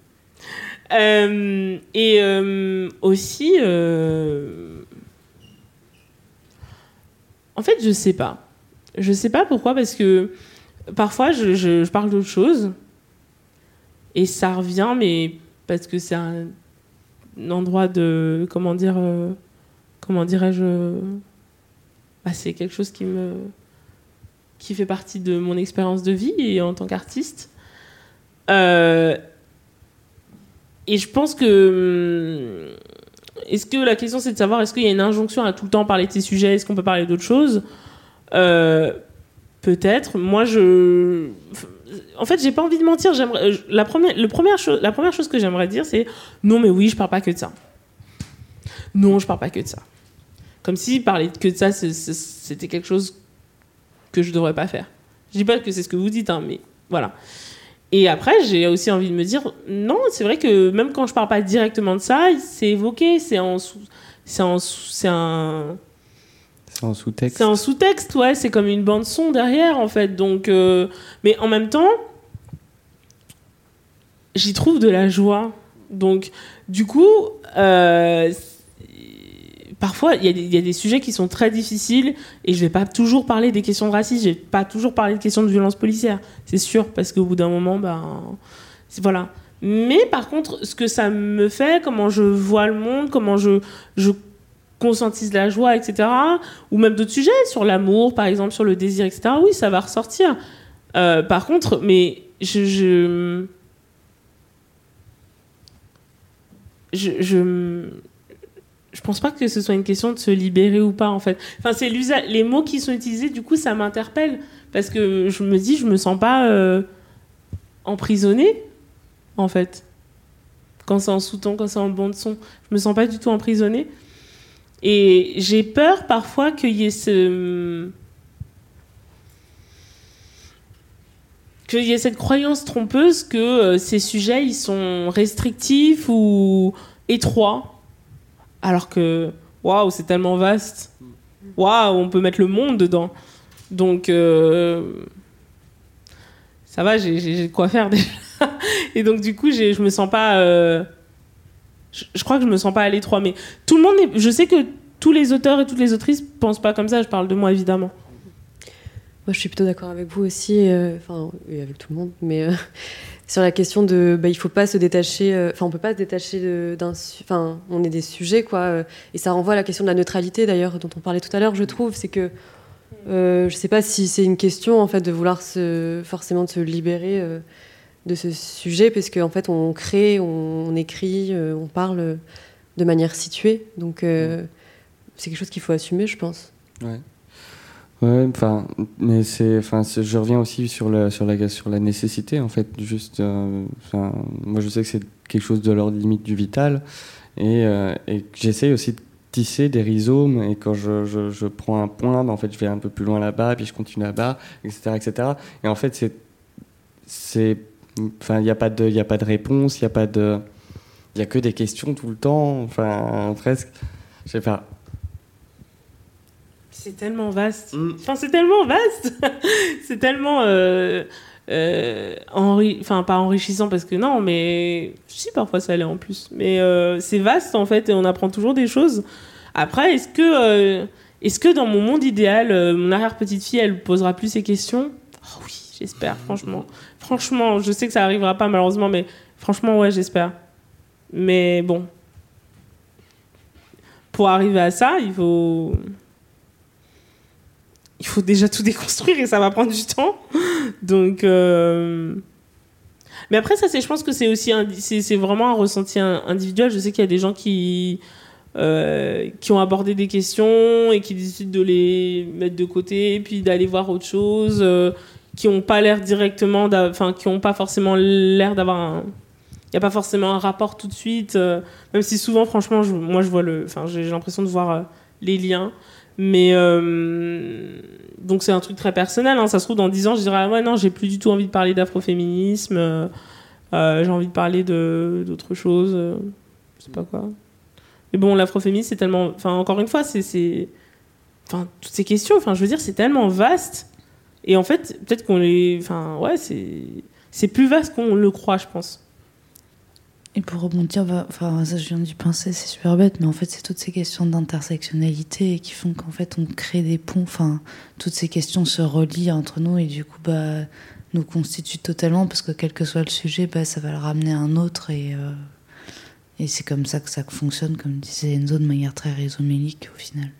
Euh, et euh, aussi, euh, en fait, je sais pas. Je sais pas pourquoi, parce que parfois, je, je- parle d'autre chose et ça revient, mais parce que c'est un, endroit de, comment dire, comment dirais-je, bah, c'est quelque chose qui me qui fait partie de mon expérience de vie et en tant qu'artiste. Euh, et je pense que. Est-ce que la question c'est de savoir est-ce qu'il y a une injonction à tout le temps parler de ces sujets? Est-ce qu'on peut parler d'autres choses Euh, Peut-être. Moi, je. En fait, j'ai pas envie de mentir. J'aimerais. La première, le première chose, la première chose que j'aimerais dire, c'est non, mais oui, je parle pas que de ça. Non, je parle pas que de ça. Comme si parler que de ça, c'était quelque chose que je devrais pas faire. Je dis pas que c'est ce que vous dites, hein, mais voilà. Et après, j'ai aussi envie de me dire, non, c'est vrai que même quand je parle pas directement de ça, c'est évoqué, c'est en c'est en c'est un, C'est en sous-texte. c'est en sous-texte, ouais, c'est comme une bande son derrière en fait. Donc, euh, mais en même temps, j'y trouve de la joie. Donc, du coup, euh, parfois, il y, a des- sujets qui sont très difficiles et je vais pas toujours parler des questions de racisme, je vais pas toujours parler de questions de violence policière, c'est sûr, parce qu'au bout d'un moment, ben, voilà. Mais par contre, ce que ça me fait, comment je vois le monde, comment je, je conscientise la joie, etc. Ou même d'autres sujets, sur l'amour, par exemple, sur le désir, etc. Oui, ça va ressortir. Euh, par contre, mais je, je, je pense pas que ce soit une question de se libérer ou pas, en fait. Enfin, c'est les mots qui sont utilisés, du coup, ça m'interpelle. Parce que je me dis, je me sens pas euh, emprisonnée, en fait. Quand c'est en sous-ton, quand c'est en bande son, je me sens pas du tout emprisonnée. Et j'ai peur parfois qu'il y ait ce. qu'il y ait cette croyance trompeuse que euh, ces sujets ils sont restrictifs ou étroits alors que waouh c'est tellement vaste. Waouh on peut mettre le monde dedans. Donc euh, ça va j'ai de quoi faire <laughs> déjà. Et donc du coup je me sens pas euh, je, crois que je me sens pas à l'étroit mais tout le monde est, je sais que tous les auteurs et toutes les autrices pensent pas comme ça je parle de moi évidemment. Moi je suis plutôt d'accord avec vous aussi euh, enfin et avec tout le monde mais sur la question de bah, il faut pas se détacher euh, enfin on peut pas se détacher d'un enfin on est des sujets quoi euh, et ça renvoie à la question de la neutralité d'ailleurs dont on parlait tout à l'heure je trouve c'est que euh, je sais pas si c'est une question en fait de vouloir se forcément de se libérer de ce sujet parce qu'en fait on crée on, écrit on parle de manière située donc c'est quelque chose qu'il faut assumer je pense. Ouais Ouais, enfin, mais c'est, enfin, je reviens aussi sur la, sur la, sur la nécessité, en fait, juste, euh, moi je sais que c'est quelque chose de l'ordre limite du vital, et, euh, et j'essaye aussi de tisser des rhizomes, et quand je, je, je, prends un point, ben, en fait, je vais un peu plus loin là-bas, puis je continue là-bas, etc., etc. Et en fait, c'est, c'est, enfin, il n'y a pas de, il a pas de réponse, il n'y a pas de, il y a que des questions tout le temps, enfin, presque, je sais pas. C'est tellement vaste. Mm. Enfin, c'est tellement vaste. <laughs> c'est tellement. Euh, euh, enfin, pas enrichissant parce que non, mais si, parfois ça l'est en plus. Mais euh, c'est vaste en fait et on apprend toujours des choses. Après, est-ce que, est-ce que dans mon monde idéal, mon arrière-petite-fille, elle posera plus ces questions? Oh oui, j'espère, franchement. Franchement, je sais que ça arrivera pas malheureusement, mais franchement, ouais, j'espère. Mais bon. Pour arriver à ça, il faut il faut déjà tout déconstruire et ça va prendre du temps. Donc. Euh, mais après, ça, c'est, je pense que c'est aussi c'est, vraiment un ressenti individuel. Je sais qu'il y a des gens qui, euh, qui ont abordé des questions et qui décident de les mettre de côté et puis d'aller voir autre chose, euh, qui n'ont pas l'air directement, enfin, qui n'ont pas forcément l'air d'avoir un. A pas forcément un rapport tout de suite, même si souvent, franchement, moi, je vois le. Enfin, j'ai l'impression de voir les liens. Mais euh, donc c'est un truc très personnel. Hein. Ça se trouve dans 10 ans, je dirais ah ouais non, j'ai plus du tout envie de parler d'afroféminisme. Euh, euh, j'ai envie de parler de d'autres choses. je sais pas quoi. Mais bon, l'afroféminisme c'est tellement. Enfin encore une fois, c'est enfin toutes ces questions. Enfin je veux dire, c'est tellement vaste. Et en fait, peut-être qu'on les. Enfin ouais, c'est c'est plus vaste qu'on le croit, je pense. Et pour rebondir, bah, ça je viens d'y penser, c'est super bête, mais en fait, c'est toutes ces questions d'intersectionnalité qui font qu'en fait, on crée des ponts. Enfin, toutes ces questions se relient entre nous et du coup, bah, nous constituent totalement parce que quel que soit le sujet, bah, ça va le ramener à un autre et, euh, et c'est comme ça que ça fonctionne, comme disait Enzo, de manière très rhizomélique au final.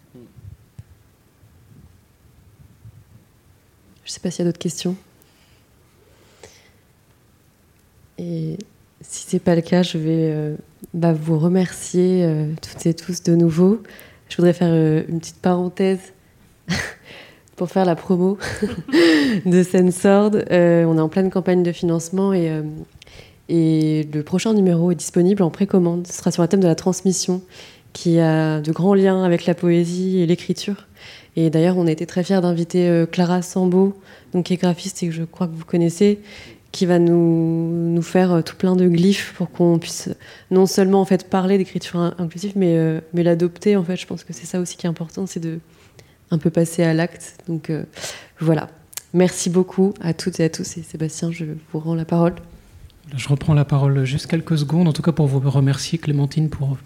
Je sais pas s'il y a d'autres questions. Et si c'est pas le cas, je vais euh, bah, vous remercier euh, toutes et tous de nouveau. Je voudrais faire euh, une petite parenthèse <laughs> pour faire la promo <laughs> de Sensord. on est en pleine campagne de financement et, et le prochain numéro est disponible en précommande. Ce sera sur le thème de la transmission, qui a de grands liens avec la poésie et l'écriture. Et d'ailleurs, on a été très fiers d'inviter Clara Sambo, donc, qui est graphiste et que je crois que vous connaissez, qui va nous, nous faire euh, tout plein de glyphes pour qu'on puisse non seulement en fait parler d'écriture inclusive, mais, euh, mais l'adopter. En fait, je pense que c'est ça aussi qui est important, c'est de un peu passer à l'acte. Donc euh, voilà. Merci beaucoup à toutes et à tous. Et Sébastien, je vous rends la parole. Je reprends la parole juste quelques secondes, en tout cas pour vous remercier, Clémentine, pour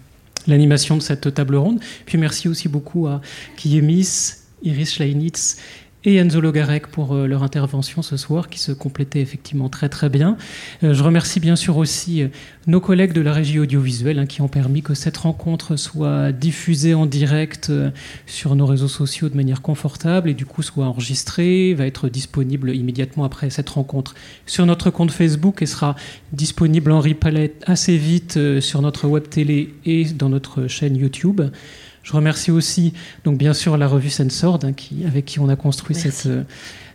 l'animation de cette table ronde. Puis merci aussi beaucoup à Kiemis, Iris Schleinitz et Enzo Logarec pour euh, leur intervention ce soir, qui se complétait effectivement très très bien. Euh, je remercie bien sûr aussi euh, nos collègues de la régie audiovisuelle hein, qui ont permis que cette rencontre soit diffusée en direct sur nos réseaux sociaux de manière confortable et du coup soit enregistrée, va être disponible immédiatement après cette rencontre sur notre compte Facebook et sera disponible en replay assez vite sur notre web télé et dans notre chaîne YouTube. Je remercie aussi, donc bien sûr, la revue Sensord, hein, qui, avec qui on a construit cette,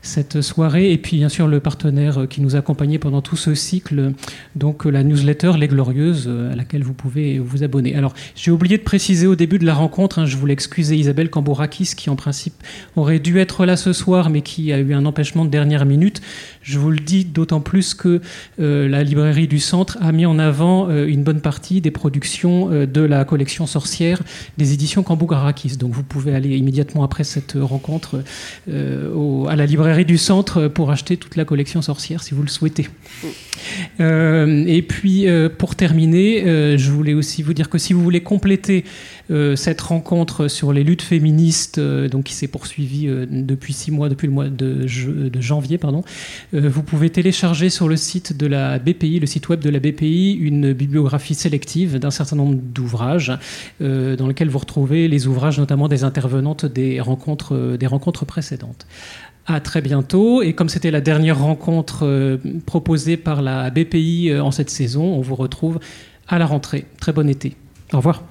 cette soirée. Et puis, bien sûr, le partenaire qui nous a accompagnés pendant tout ce cycle, donc la newsletter Les Glorieuses, euh, à laquelle vous pouvez vous abonner. Alors, j'ai oublié de préciser au début de la rencontre, hein, je voulais excuser Isabelle Cambourakis, qui en principe aurait dû être là ce soir, mais qui a eu un empêchement de dernière minute. Je vous le dis d'autant plus que euh, la librairie du centre a mis en avant euh, une bonne partie des productions de la collection sorcière des éditions Cambourakis. Donc, vous pouvez aller immédiatement après cette rencontre à la librairie du centre pour acheter toute la collection sorcière si vous le souhaitez. Euh, et puis euh, pour terminer, euh, je voulais aussi vous dire que si vous voulez compléter cette rencontre sur les luttes féministes, donc qui s'est poursuivie depuis six mois, depuis le mois de, de janvier, pardon, vous pouvez télécharger sur le site de la BPI, le site web de la BPI, une bibliographie sélective d'un certain nombre d'ouvrages dans lesquels vous retrouvez les ouvrages notamment des intervenantes des rencontres, des rencontres précédentes. À très bientôt. Et comme c'était la dernière rencontre euh, proposée par la BPI euh, en cette saison, on vous retrouve à la rentrée. Très bon été. Au revoir.